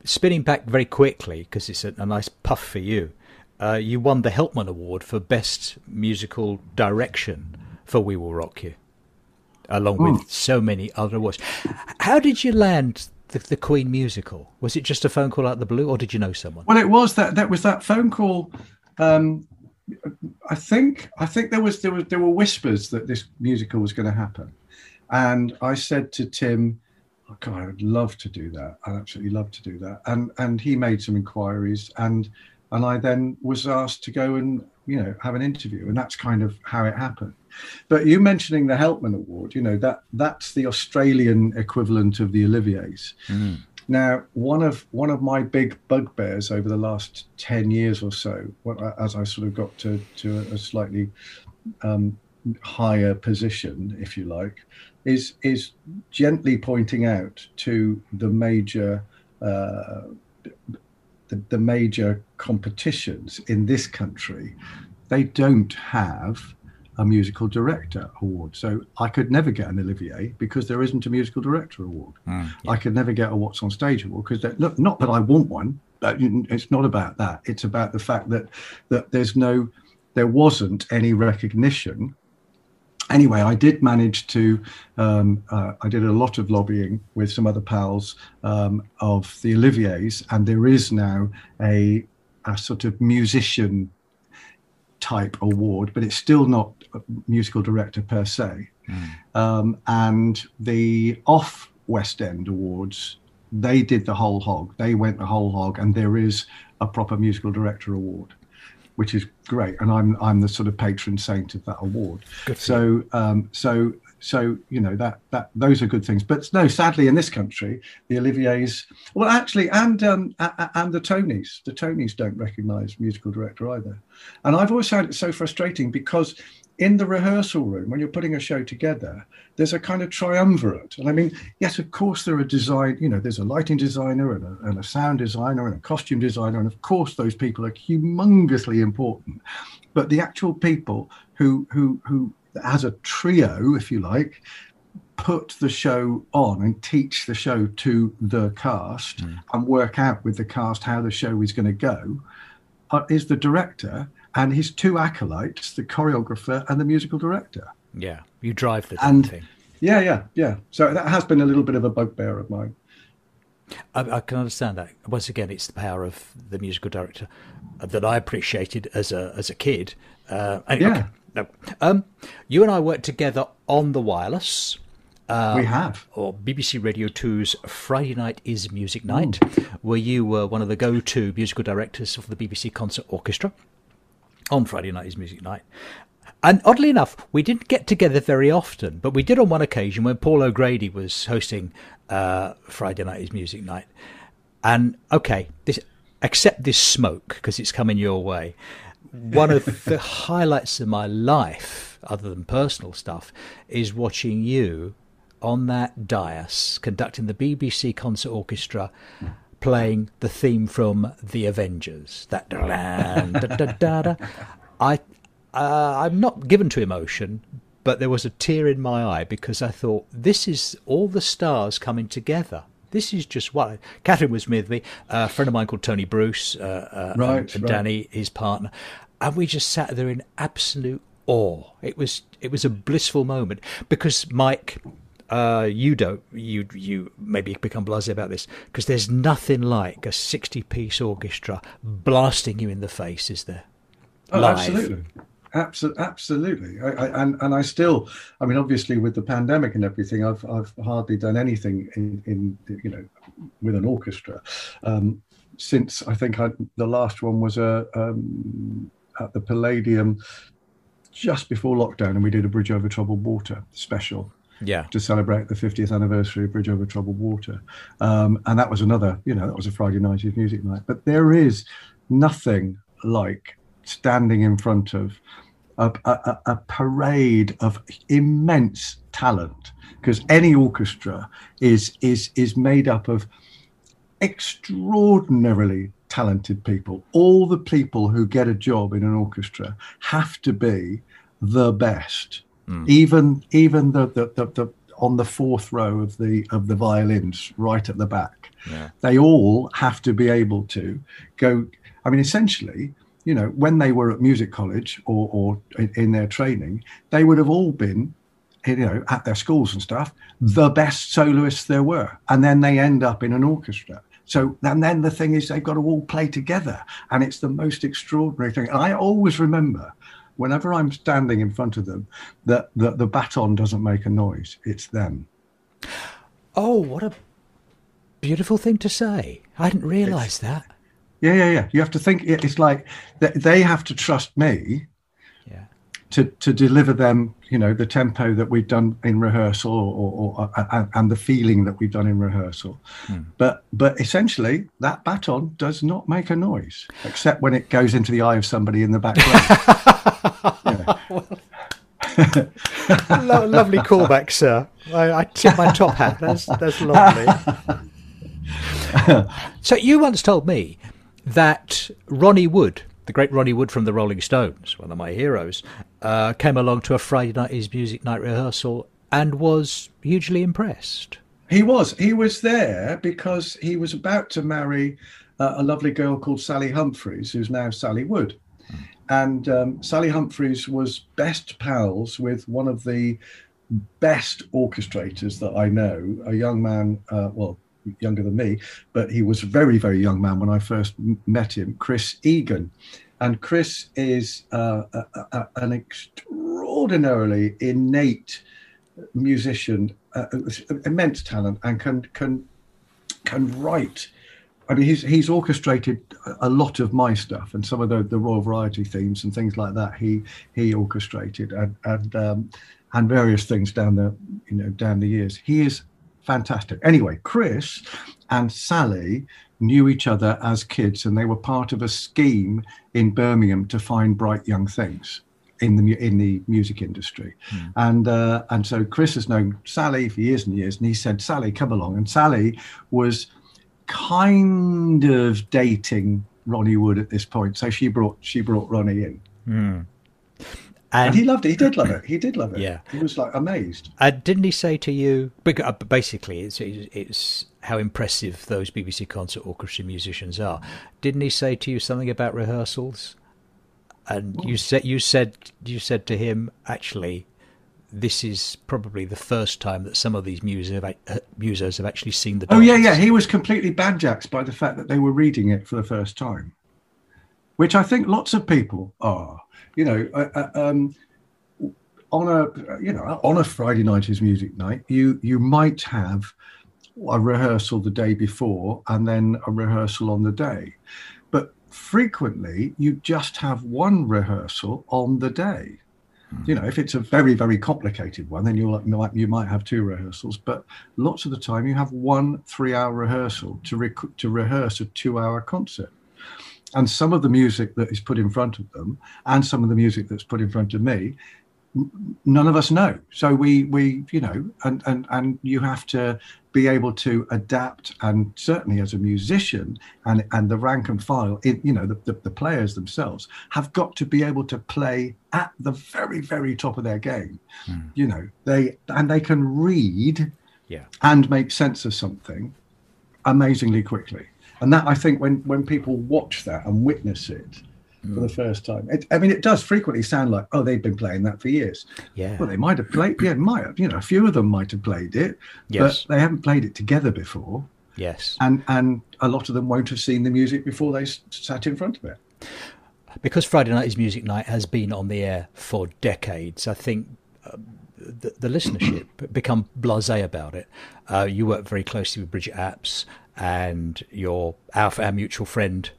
spinning back very quickly because it's a, a nice puff for you. Uh, you won the Helpman Award for Best Musical Direction for We Will Rock You, along with so many other awards. How did you land the, the Queen musical? Was it just a phone call out of the blue, or did you know someone? Well, it was that that was that phone call. Um, I think I think there was there was there were whispers that this musical was going to happen, and I said to Tim, oh, "God, I would love to do that. I'd absolutely love to do that." And and he made some inquiries, and and I then was asked to go and you know have an interview, and that's kind of how it happened. But you mentioning the Helpman Award, you know that that's the Australian equivalent of the Olivier's. Now, one of one of my big bugbears over the last ten years or so, as I sort of got to to a slightly um, higher position, if you like, is is gently pointing out to the major uh, the, the major competitions in this country, they don't have a musical director award. So I could never get an Olivier because there isn't a musical director award. Mm, yeah. I could never get a What's on Stage award because look, not that I want one. But it's not about that. It's about the fact that that there's no, there wasn't any recognition. Anyway, I did manage to. Um, uh, I did a lot of lobbying with some other pals um, of the Oliviers, and there is now a a sort of musician type award, but it's still not a musical director per se. Mm. Um, and the off West End awards, they did the whole hog. They went the whole hog, and there is a proper musical director award, which is great. And I'm I'm the sort of patron saint of that award. so um, so so you know that that those are good things. But no, sadly, in this country, the Olivier's, well, actually, and um, and the Tonys, the Tonys don't recognise musical director either. And I've always found it so frustrating because in the rehearsal room when you're putting a show together there's a kind of triumvirate and i mean yes of course there are design you know there's a lighting designer and a, and a, sound designer and a costume designer and of course those people are humongously important but the actual people who who who as a trio, if you like, put the show on and teach the show to the cast mm. and work out with the cast how the show is going to go uh, is the director and his two acolytes, the choreographer and the musical director. Yeah, you drive the and, thing. Yeah, yeah, yeah. So that has been a little bit of a bugbear of mine. I, I, can understand that. Once again, it's the power of the musical director that I appreciated as a as a kid. Uh, yeah. Okay. No. Um, you and I worked together on the wireless. Um, we have. Or BBC Radio 2's Friday Night is Music Night, Ooh. where you were one of the go to musical directors for the BBC Concert Orchestra on Friday Night is Music Night. And oddly enough, we didn't get together very often, but we did on one occasion when Paul O'Grady was hosting uh, Friday Night is Music Night. And okay, this accept this smoke because it's coming your way one of (laughs) the highlights of my life, other than personal stuff, is watching you on that dais conducting the BBC Concert Orchestra playing the theme from The Avengers. That da da da da. I uh, I'm not given to emotion, but there was a tear in my eye because I thought this is all the stars coming together. This is just what Catherine was with me, a friend of mine called Tony Bruce, uh, uh, right, and, and right. Danny, his partner, and we just sat there in absolute awe. It was it was a blissful moment because Mike, uh, you don't you you maybe become blasé about this because there's nothing like a sixty piece orchestra blasting you in the face, is there? Oh, Live. absolutely. Absolutely, absolutely. I, I, and and I still, I mean, obviously with the pandemic and everything, I've I've hardly done anything in, in you know with an orchestra um, since I think I, the last one was a um, at the Palladium just before lockdown, and we did a Bridge Over Troubled Water special. Yeah. To celebrate the 50th anniversary of Bridge Over Troubled Water. Um, and that was another, you know, that was a Friday night music night. But there is nothing like standing in front of a, a, a parade of immense talent because any orchestra is is is made up of extraordinarily talented people. All the people who get a job in an orchestra have to be the best. Mm. Even even the, the, the, the on the fourth row of the of the violins right at the back. Yeah. They all have to be able to go. I mean, essentially, you know, when they were at music college or, or in, in their training, they would have all been, you know, at their schools and stuff, the best soloists there were, and then they end up in an orchestra. So, and then the thing is, they've got to all play together, and it's the most extraordinary thing. And I always remember, whenever I'm standing in front of them, that, that the baton doesn't make a noise; it's them. Oh, what a beautiful thing to say! I didn't realise that. Yeah, yeah, yeah. You have to think. It's like they have to trust me. To to deliver them, you know, the tempo that we've done in rehearsal, or, or, or and, and, the feeling that we've done in rehearsal. Hmm. But but essentially, that baton does not make a noise, except when it goes into the eye of somebody in the background. (laughs) Lo- lovely callback, sir. I, I tip my top hat. That's that's lovely. (laughs) so you once told me that Ronnie Wood, the great Ronnie Wood from the Rolling Stones, one of my heroes, uh, came along to a Friday night his music night rehearsal and was hugely impressed. He was. He was there because he was about to marry uh, a lovely girl called Sally Humphreys, who's now Sally Wood. And um, Sally Humphreys was best pals with one of the best orchestrators that I know, a young man, uh, well, younger than me, but he was a very, very young man when I first met him, Chris Egan. And Chris is uh, a, a, an extraordinarily innate musician, uh, immense talent, and can can can write I mean, he's he's orchestrated a lot of my stuff and some of the, the Royal Variety themes and things like that. He he orchestrated and and um, and various things down the you know down the years. He is fantastic. Anyway, Chris and Sally knew each other as kids, and they were part of a scheme in Birmingham to find bright young things in the in the music industry, mm. and uh, and so Chris has known Sally for years and years, and he said, "Sally, come along." And Sally was kind of dating Ronnie Wood at this point. So she brought she brought Ronnie in. Mm. And, and, he loved it. He did love it. He did love it. Yeah, he was like amazed. Uh, didn't he say to you? Uh, basically, it's it's how impressive those BBC concert orchestra musicians are. Didn't he say to you something about rehearsals? And you said you said you said to him, actually, this is probably the first time that some of these musos have, uh, musos have actually seen the. Dance. Oh yeah, yeah. He was completely banjaxed by the fact that they were reading it for the first time, which I think lots of people are. You know, uh, um, on a you know on a Friday night his music night, you you might have a rehearsal the day before and then a rehearsal on the day, but frequently you just have one rehearsal on the day you know, if it's a very, very complicated one, then you might you might have two rehearsals. But lots of the time, you have one three-hour rehearsal to rec- to rehearse a two-hour concert. And some of the music that is put in front of them, and some of the music that's put in front of me, none of us know. So we we you know, and and and you have to be able to adapt, and certainly as a musician and and the rank and file, it, you know, the, the, the players themselves have got to be able to play at the very very top of their game. Mm. You know, they and they can read, yeah, and make sense of something amazingly quickly. And that I think when when people watch that and witness it, for the first time. It, I mean, it does frequently sound like, oh, they've been playing that for years. Yeah. Well, they might have played. Yeah, might have. You know, a few of them might have played it. Yes. But they haven't played it together before. Yes. And and a lot of them won't have seen the music before they sat in front of it. Because Friday Night is Music Night has been on the air for decades, I think. Uh, the, the, listenership become blasé about it. Uh, you work very closely with Bridget Apps and your our, our mutual friend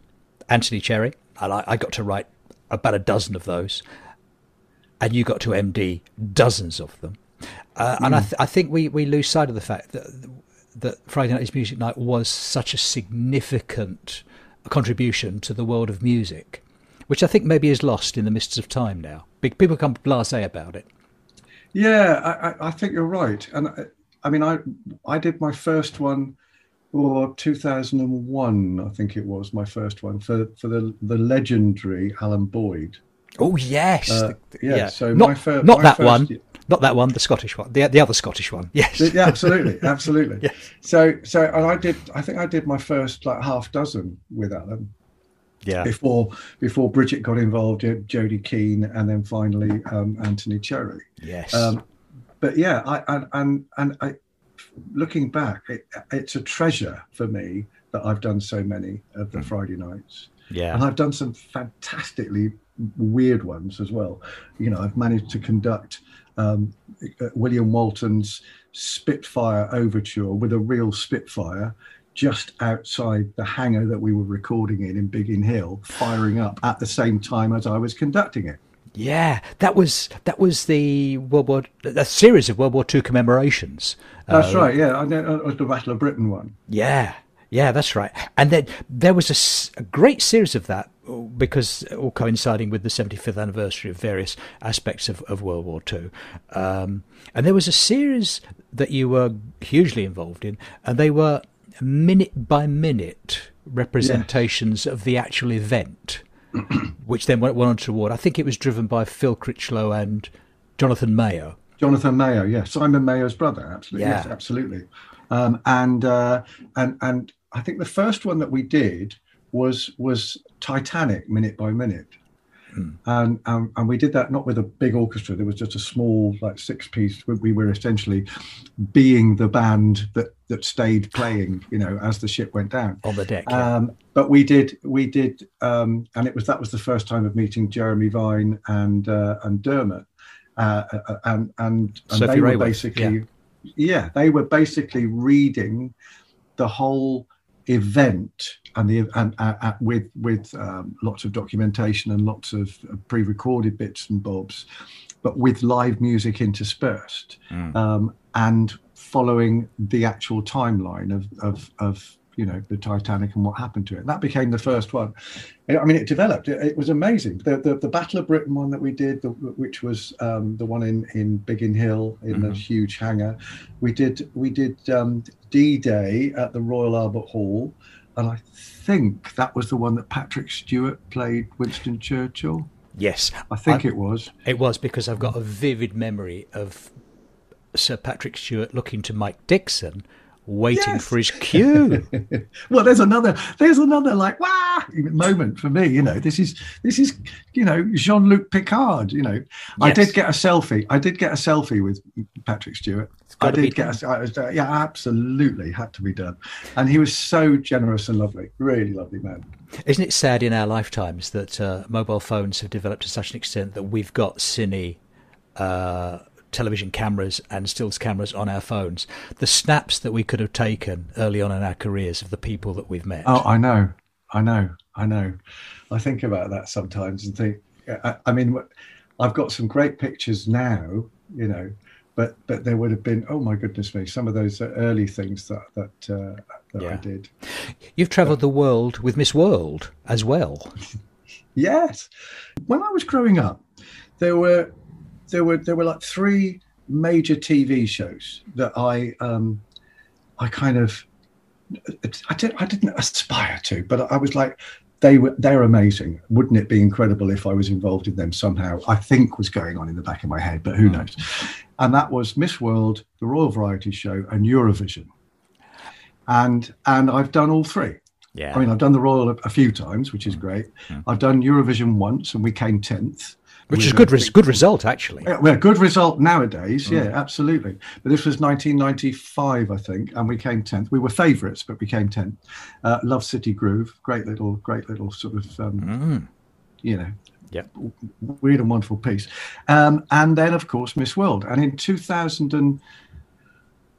Anthony Cherry, and I, I got to write about a dozen of those, and you got to MD dozens of them. Uh, mm. And I, hmm. th- I, think we, we lose sight of the fact that that Friday Night's Music Night was such a significant contribution to the world of music, which I think maybe is lost in the mists of time now. People come blasé about it. Yeah, I, I think you're right, and I, I mean, I I did my first one or 2001, I think it was my first one for for the the legendary Alan Boyd. Oh yes, uh, yeah, yeah, So not, my fir- not my that one, not that one, the Scottish one, the the other Scottish one. Yes, yeah, absolutely, (laughs) absolutely. yes. So so and I did, I think I did my first like half dozen with Alan. Yeah. Before before Bridget got involved, Jody Keane, and then finally um, Anthony Cherry. Yes. Um, but yeah, I and and, and I looking back, it, it's a treasure for me that I've done so many of the mm. Friday nights. Yeah. And I've done some fantastically weird ones as well. You know, I've managed to conduct um, William Walton's Spitfire Overture with a real Spitfire just outside the hangar that we were recording in in Biggin Hill, firing up at the same time as I was conducting it. Yeah, that was that was the World War a series of World War II commemorations. That's uh, right. Yeah, that was the Battle of Britain one. Yeah, yeah, that's right. And then there was a, a, great series of that because all coinciding with the 75th anniversary of various aspects of, of World War II. Um, and there was a series that you were hugely involved in, and they were minute by minute representations yeah. of the actual event, which then went, went on to award. I think it was driven by Phil Critchlow and Jonathan Mayo. Jonathan Mayo, yeah, Simon Mayo's brother, absolutely, yeah. yes, absolutely. Um, and uh, and and I think the first one that we did was was Titanic minute by minute. Mm. And, um, and we did that not with a big orchestra. There was just a small, like six piece. We were essentially being the band that that stayed playing, you know, as the ship went down on the deck. Yeah. Um, but we did, we did, um, and it was that was the first time of meeting Jeremy Vine and uh, and Dermot, uh, uh and and, and they were basically, yeah. yeah, they were basically reading the whole event and the and uh, uh, with with um, lots of documentation and lots of pre-recorded bits and bobs, but with live music interspersed mm. um, and following the actual timeline of of of you know the Titanic and what happened to it. And that became the first one. I mean, it developed. It, it was amazing. The, the, the Battle of Britain one that we did, the, which was um, the one in in Biggin Hill in mm-hmm. the huge hangar. We did we did um, D Day at the Royal Albert Hall, and I think that was the one that Patrick Stewart played Winston Churchill. Yes, I think I, it was. It was because I've got a vivid memory of Sir Patrick Stewart looking to Mike Dixon waiting yes. for his cue. (laughs) well, there's another, there's another like wow moment for me. You know, this is this is you know Jean Luc Picard. You know, yes. I did get a selfie. I did get a selfie with Patrick Stewart. I did get a, I was, uh, yeah, absolutely had to be done, and he was so generous and lovely, really lovely man. Isn't it sad in our lifetimes that uh, mobile phones have developed to such an extent that we've got cine uh, television cameras and stills cameras on our phones. The snaps that we could have taken early on in our careers of the people that we've met. Oh, I know, I know, I know. I think about that sometimes and think. I, I mean, I've got some great pictures now, you know, but but there would have been oh my goodness me some of those early things that that, uh, that yeah. I did. You've travelled the world with Miss World as well. (laughs) yes, when I was growing up, there were there were there were like three major TV shows that I um, I kind of I didn't I didn't aspire to, but I was like they were they're amazing. Wouldn't it be incredible if I was involved in them somehow? I think was going on in the back of my head, but who hmm. knows? And that was Miss World, the Royal Variety Show, and Eurovision. And and I've done all three. Yeah. I mean, I've done the Royal a, a few times, which is hmm. great. Mm. I've done Eurovision once, and we came tenth which is good. Res- good result, actually. Yeah, well, good result nowadays. Mm. Yeah, absolutely. But this was 1995, I think, and we came tenth. We were favourites, but we came tenth. Uh, Love City Groove, great little, great little sort of, um, mm. you know, yeah, weird and wonderful piece. Um, and then, of course, Miss World. And in 2000 and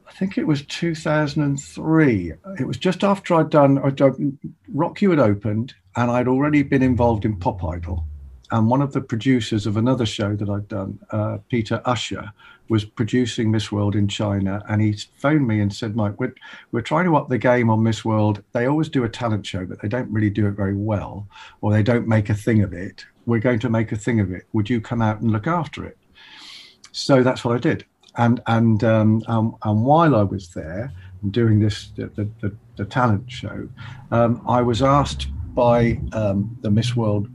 I think it was 2003. It was just after I'd done, I'd done Rock You had opened, and I'd already been involved in Pop Idol and one of the producers of another show that I'd done, uh, Peter Usher, was producing Miss World in China, and he phoned me and said, "Mike, we're we're trying to up the game on Miss World. They always do a talent show, but they don't really do it very well, or they don't make a thing of it. We're going to make a thing of it. Would you come out and look after it?" So that's what I did, and and um, um, and while I was there doing this the the, the, the talent show, um, I was asked by um, the Miss World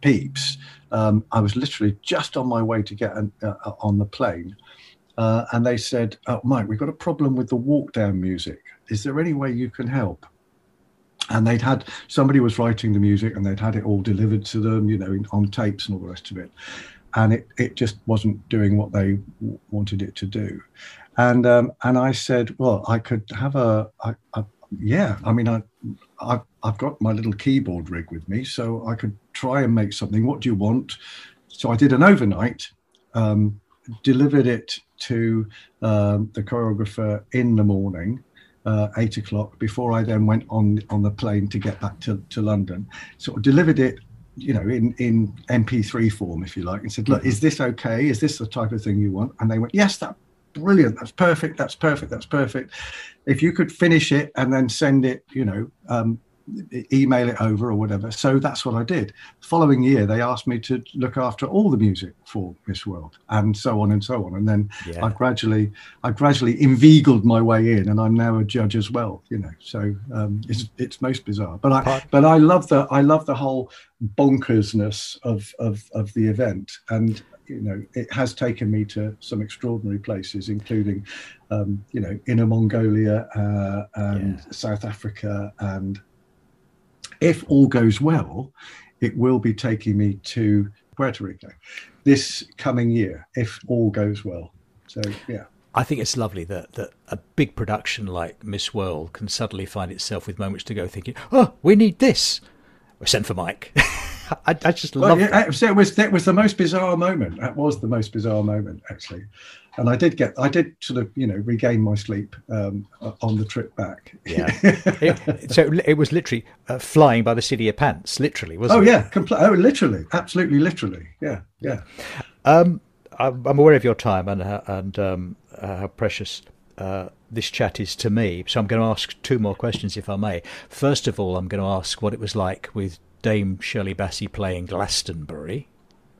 peeps. Um, I was literally just on my way to get an, uh, uh, on the plane, uh, and they said, oh, "Mike, we've got a problem with the walk down music. Is there any way you can help?" And they'd had somebody was writing the music, and they'd had it all delivered to them, you know, on tapes and all the rest of it, and it it just wasn't doing what they wanted it to do. And um, and I said, well, I could have a yeah. I mean, I, I I've got my little keyboard rig with me, so I could try and make something. What do you want? So I did an overnight, um, delivered it to um, the choreographer in the morning, uh, eight o'clock, before I then went on on the plane to get back to, to London. So I delivered it you know, in in MP3 form, if you like, and said, "Look, is this okay? Is this the type of thing you want?" And they went, "Yes, that brilliant. That's perfect. That's perfect. That's perfect. If you could finish it and then send it, you know, um, email it over or whatever. So that's what I did. Following year, they asked me to look after all the music for Miss World, and so on and so on. And then yeah. I gradually, I gradually inveigled my way in, and I'm now a judge as well. You know, so um, it's it's most bizarre. But I but I love the I love the whole bonkersness of of of the event, and you know, it has taken me to some extraordinary places, including, um, you know, Inner Mongolia uh, and yeah. South Africa and if all goes well, it will be taking me to Puerto Rico this coming year, if all goes well. So, yeah. I think it's lovely that, that a big production like Miss World can suddenly find itself with moments to go thinking, oh, we need this. We're sent for Mike. (laughs) I, I, just well, love yeah, it. Was, that was the most bizarre moment. That was the most bizarre moment, actually and I did get, I did sort of, you know, regain my sleep um, on the trip back. Yeah. (laughs) it, so it was literally uh, flying by the seat of your pants, literally, wasn't it? oh, it? yeah, compl- oh, literally, absolutely, literally, yeah, yeah. Um, I'm aware of your time and and um, how precious uh, this chat is to me. So I'm going to ask two more questions, if I may. First of all, I'm going to ask what it was like with Dame Shirley Bassey playing Glastonbury.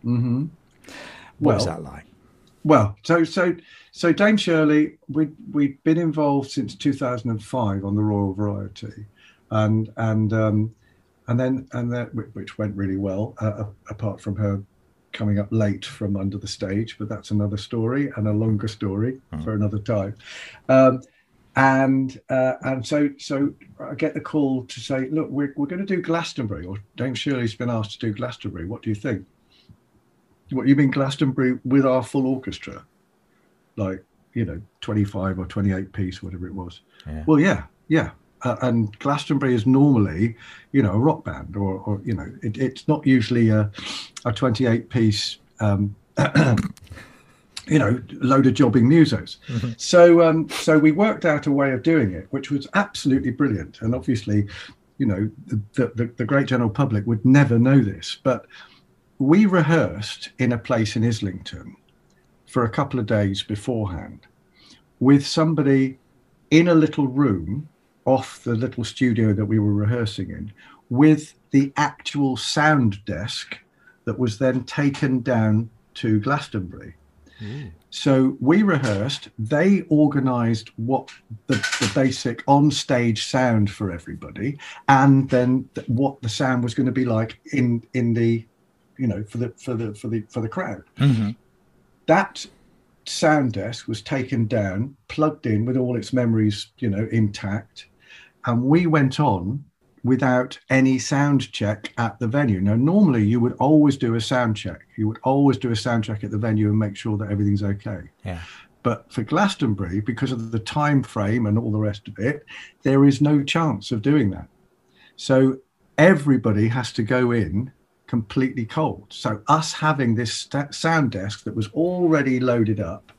Mm-hmm. What well, was that like? Well, so so so Dame Shirley, we we've been involved since 2005 on the Royal Variety, and and um, and then and that which went really well. Uh, apart from her coming up late from under the stage, but that's another story and a longer story mm. for another time. Um, and uh, and so so I get the call to say, look, we're we're going to do Glastonbury, or Dame Shirley's been asked to do Glastonbury. What do you think? What you mean Glastonbury with our full orchestra, like you know, twenty five or twenty eight piece, whatever it was. Yeah. Well, yeah, yeah. Uh, and Glastonbury is normally, you know, a rock band, or, or you know, it, it's not usually a, a twenty eight piece. Um, (coughs) you know, load of jobbing musos. Mm-hmm. So, um, so we worked out a way of doing it, which was absolutely brilliant. And obviously, you know, the, the, the great general public would never know this, but we rehearsed in a place in Islington for a couple of days beforehand with somebody in a little room off the little studio that we were rehearsing in with the actual sound desk that was then taken down to Glastonbury. Mm. So we rehearsed, they organized what the, the basic on stage sound for everybody, and then th- what the sound was going to be like in, in the you know, for the for the for the for the crowd. Mm-hmm. That sound desk was taken down, plugged in with all its memories, you know, intact, and we went on without any sound check at the venue. Now, normally you would always do a sound check. You would always do a sound check at the venue and make sure that everything's okay. Yeah. But for Glastonbury, because of the time frame and all the rest of it, there is no chance of doing that. So everybody has to go in completely cold. So us having this st- sound desk that was already loaded up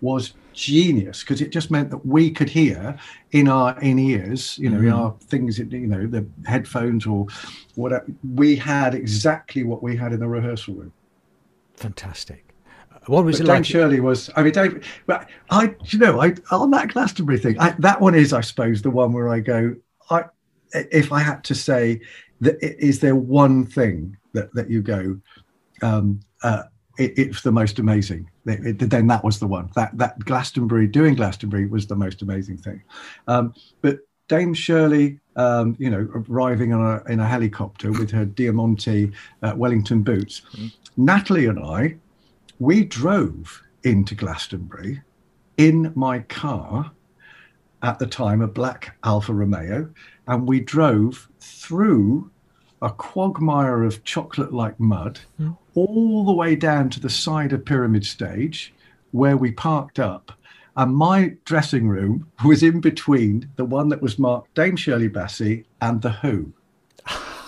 was genius because it just meant that we could hear in our in ears, you know, mm-hmm. in our things, you know, the headphones or whatever. We had exactly what we had in the rehearsal room. Fantastic. What was but it Dave like? Shirley was. I mean, Dave. I, you know, I on that Glastonbury thing. I, that one is, I suppose, the one where I go. I, if I had to say, that is there one thing that, that you go, um, uh, it, it's the most amazing. It, it, then that was the one. That that Glastonbury doing Glastonbury was the most amazing thing. Um, but Dame Shirley, um, you know, arriving on a, in a helicopter with her Diamante uh, Wellington boots. Mm-hmm. Natalie and I, we drove into Glastonbury in my car at the time, a black Alfa Romeo, and we drove through a quagmire of chocolate like mud mm. all the way down to the side of Pyramid Stage where we parked up. And my dressing room was in between the one that was marked Dame Shirley Bassey and The Who.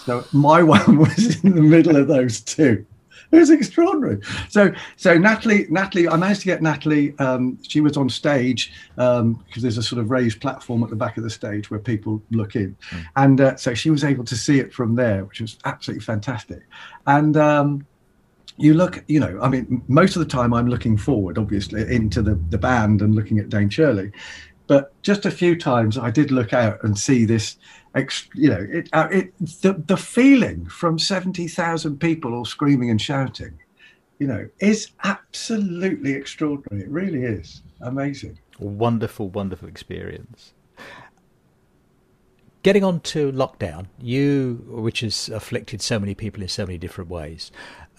So my (laughs) one was in the middle of those two. (laughs) it was extraordinary. So, so Natalie, Natalie, I managed to get Natalie. Um, she was on stage because um, there's a sort of raised platform at the back of the stage where people look in, mm. and uh, so she was able to see it from there, which was absolutely fantastic. And um, you look, you know, I mean, most of the time I'm looking forward, obviously, into the the band and looking at Dame Shirley, but just a few times I did look out and see this you know, it, uh, it the, the feeling from 70,000 people all screaming and shouting, you know, is absolutely extraordinary. It really is amazing. Wonderful, wonderful experience. Getting on to lockdown, you, which has afflicted so many people in so many different ways,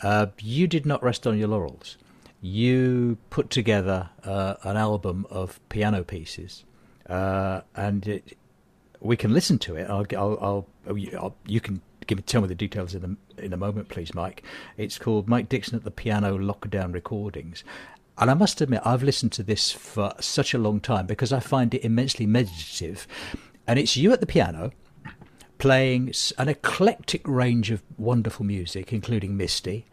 uh, you did not rest on your laurels. You put together uh, an album of piano pieces, uh, and it, we can listen to it. I'll, I'll, I'll, I'll you can give me tell me the details in a, in a moment, please, Mike. It's called Mike Dixon at the Piano Lockdown Recordings. And I must admit, I've listened to this for such a long time because I find it immensely meditative. And it's you at the piano playing an eclectic range of wonderful music, including Misty,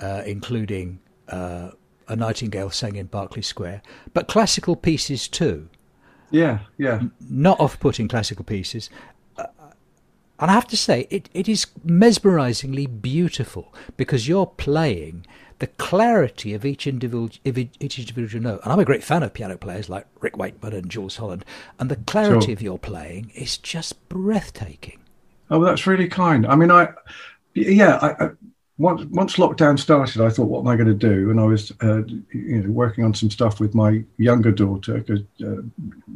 uh, including uh, A Nightingale Sang in Berkeley Square, but classical pieces too. Yeah, yeah. Not off-putting classical pieces. Uh, and I have to say, it, it is mesmerizingly beautiful because you're playing the clarity of each individual, each individual note. And I'm a great fan of piano players like Rick Wakeman and Jools Holland. And the clarity sure. of your playing is just breathtaking. Oh, that's really kind. I mean, I, yeah, I, once once lockdown started, I thought, what am I going to do? And I was, uh, you know, working on some stuff with my younger daughter because uh,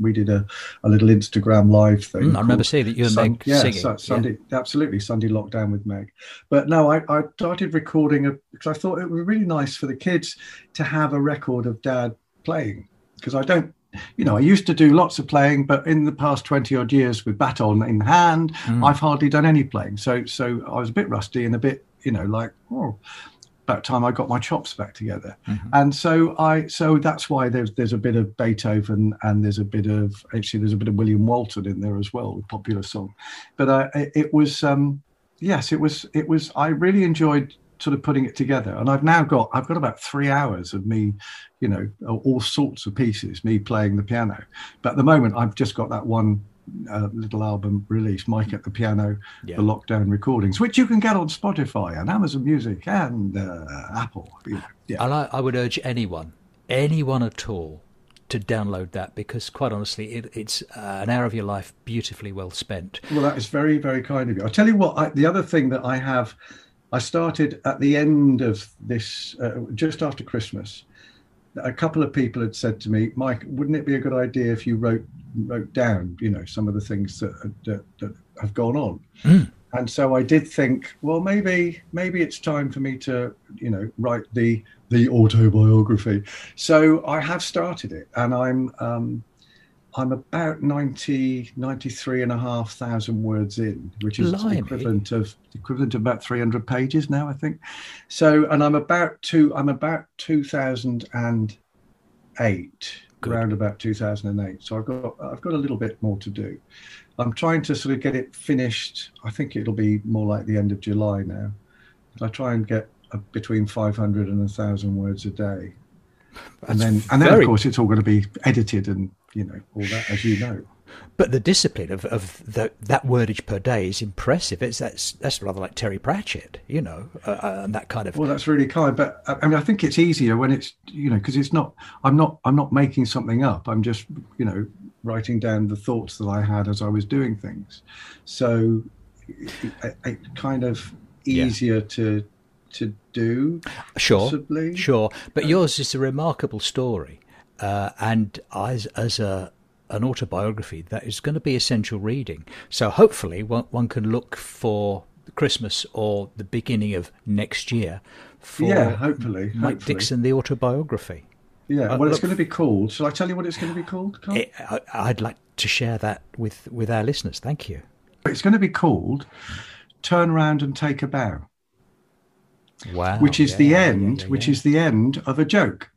we did a, a little Instagram live thing. Mm, I remember seeing that you and Sun- Meg yeah, singing. Sunday, yeah. absolutely, Sunday lockdown with Meg. But no, I, I started recording a, because I thought it would be really nice for the kids to have a record of Dad playing because I don't you know, I used to do lots of playing, but in the past 20 odd years with baton in hand, mm. I've hardly done any playing. So, so I was a bit rusty and a bit you know, like, oh, about time I got my chops back together. Mm-hmm. And so I, so that's why there's there's a bit of Beethoven and there's a bit of actually there's a bit of William Walton in there as well, a popular song. But uh, it was, um, yes, it was, it was. I really enjoyed sort of putting it together, and I've now got I've got about three hours of me, you know, all sorts of pieces, me playing the piano. But at the moment, I've just got that one uh, little album release, Mike at the Piano, yeah. the lockdown recordings, which you can get on Spotify and Amazon Music and uh, Apple. Yeah. And I, I, would urge anyone, anyone at all, to download that because, quite honestly, it, it's uh, an hour of your life beautifully well spent. Well, that is very, very kind of you. I'll tell you what, I, the other thing that I have, I started at the end of this, uh, just after Christmas a couple of people had said to me, Mike, wouldn't it be a good idea if you wrote wrote down, you know, some of the things that that, that have gone on? Mm. And so I did think, well, maybe maybe it's time for me to, you know, write the the autobiography. So I have started it, and I'm um, I'm about 90, 93 and a half thousand words in, which is Blimey. equivalent of equivalent of about 300 pages now, I think. So, and I'm about to, I'm about 2008, Good. around about 2008. So I've got, I've got a little bit more to do. I'm trying to sort of get it finished. I think it'll be more like the end of July now. I try and get a, between 500 and a thousand words a day. (laughs) That's and then, and then of course, it's all going to be edited and you know all that as you know. But the discipline of, of the, that wordage per day is impressive. It's that's that's rather like Terry Pratchett, you know, uh, uh, and that kind of. Well, that's really kind. But I mean, I think it's easier when it's you know because it's not. I'm not. I'm not making something up. I'm just you know writing down the thoughts that I had as I was doing things. So it, it kind of easier yeah. to to do. Sure, possibly. sure. But um, yours is a remarkable story uh, and as as a an autobiography that is going to be essential reading. So hopefully one, one can look for Christmas or the beginning of next year for yeah, hopefully, Mike hopefully. Dixon the autobiography. Yeah, uh, well, it's going to be called. Shall I tell you what it's going to be called? It, I, would like to share that with with our listeners. Thank you. It's going to be called "Turn Around and Take a Bow." Wow! Which is yeah, the end. Yeah, yeah, which is the end of a joke.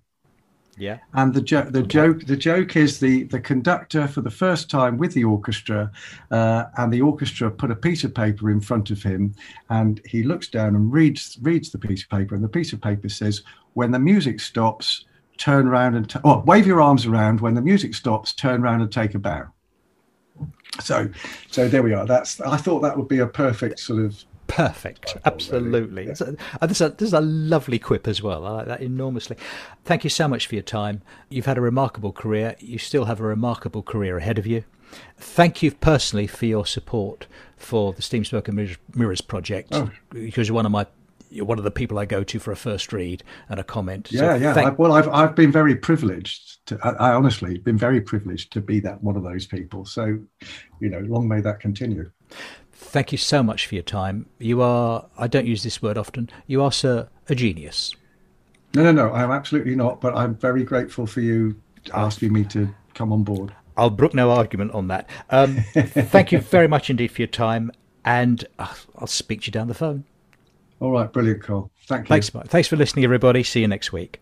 Yeah. And the joke, the joke, the joke is the the conductor for the first time with the orchestra, uh, and the orchestra put a piece of paper in front of him, and he looks down and reads reads the piece of paper, and the piece of paper says, "When the music stops, turn around and t- oh, wave your arms around. When the music stops, turn around and take a bow." So, so there we are. That's I thought that would be a perfect sort of perfect. Absolutely. Uh, this, is a, a lovely quip as well. I like that enormously. Thank you so much for your time. You've had a remarkable career. You still have a remarkable career ahead of you. Thank you personally for your support for the Steam Smoke and Mirrors, Mirrors project oh. because you're one of my you're one of the people I go to for a first read and a comment. Yeah, so yeah. Thank- I, well, I've I've been very privileged. To, I, I honestly been very privileged to be that one of those people. So, you know, long may that continue. Thank you so much for your time. You are, I don't use this word often, you are, sir, a genius. No, no, no, I'm absolutely not, but I'm very grateful for you asking me to come on board. I'll brook no argument on that. Um, (laughs) thank you very much indeed for your time, and uh, I'll speak to you down the phone. All right, brilliant, Cole. Thank you. Thanks, thanks for listening, everybody. See you next week.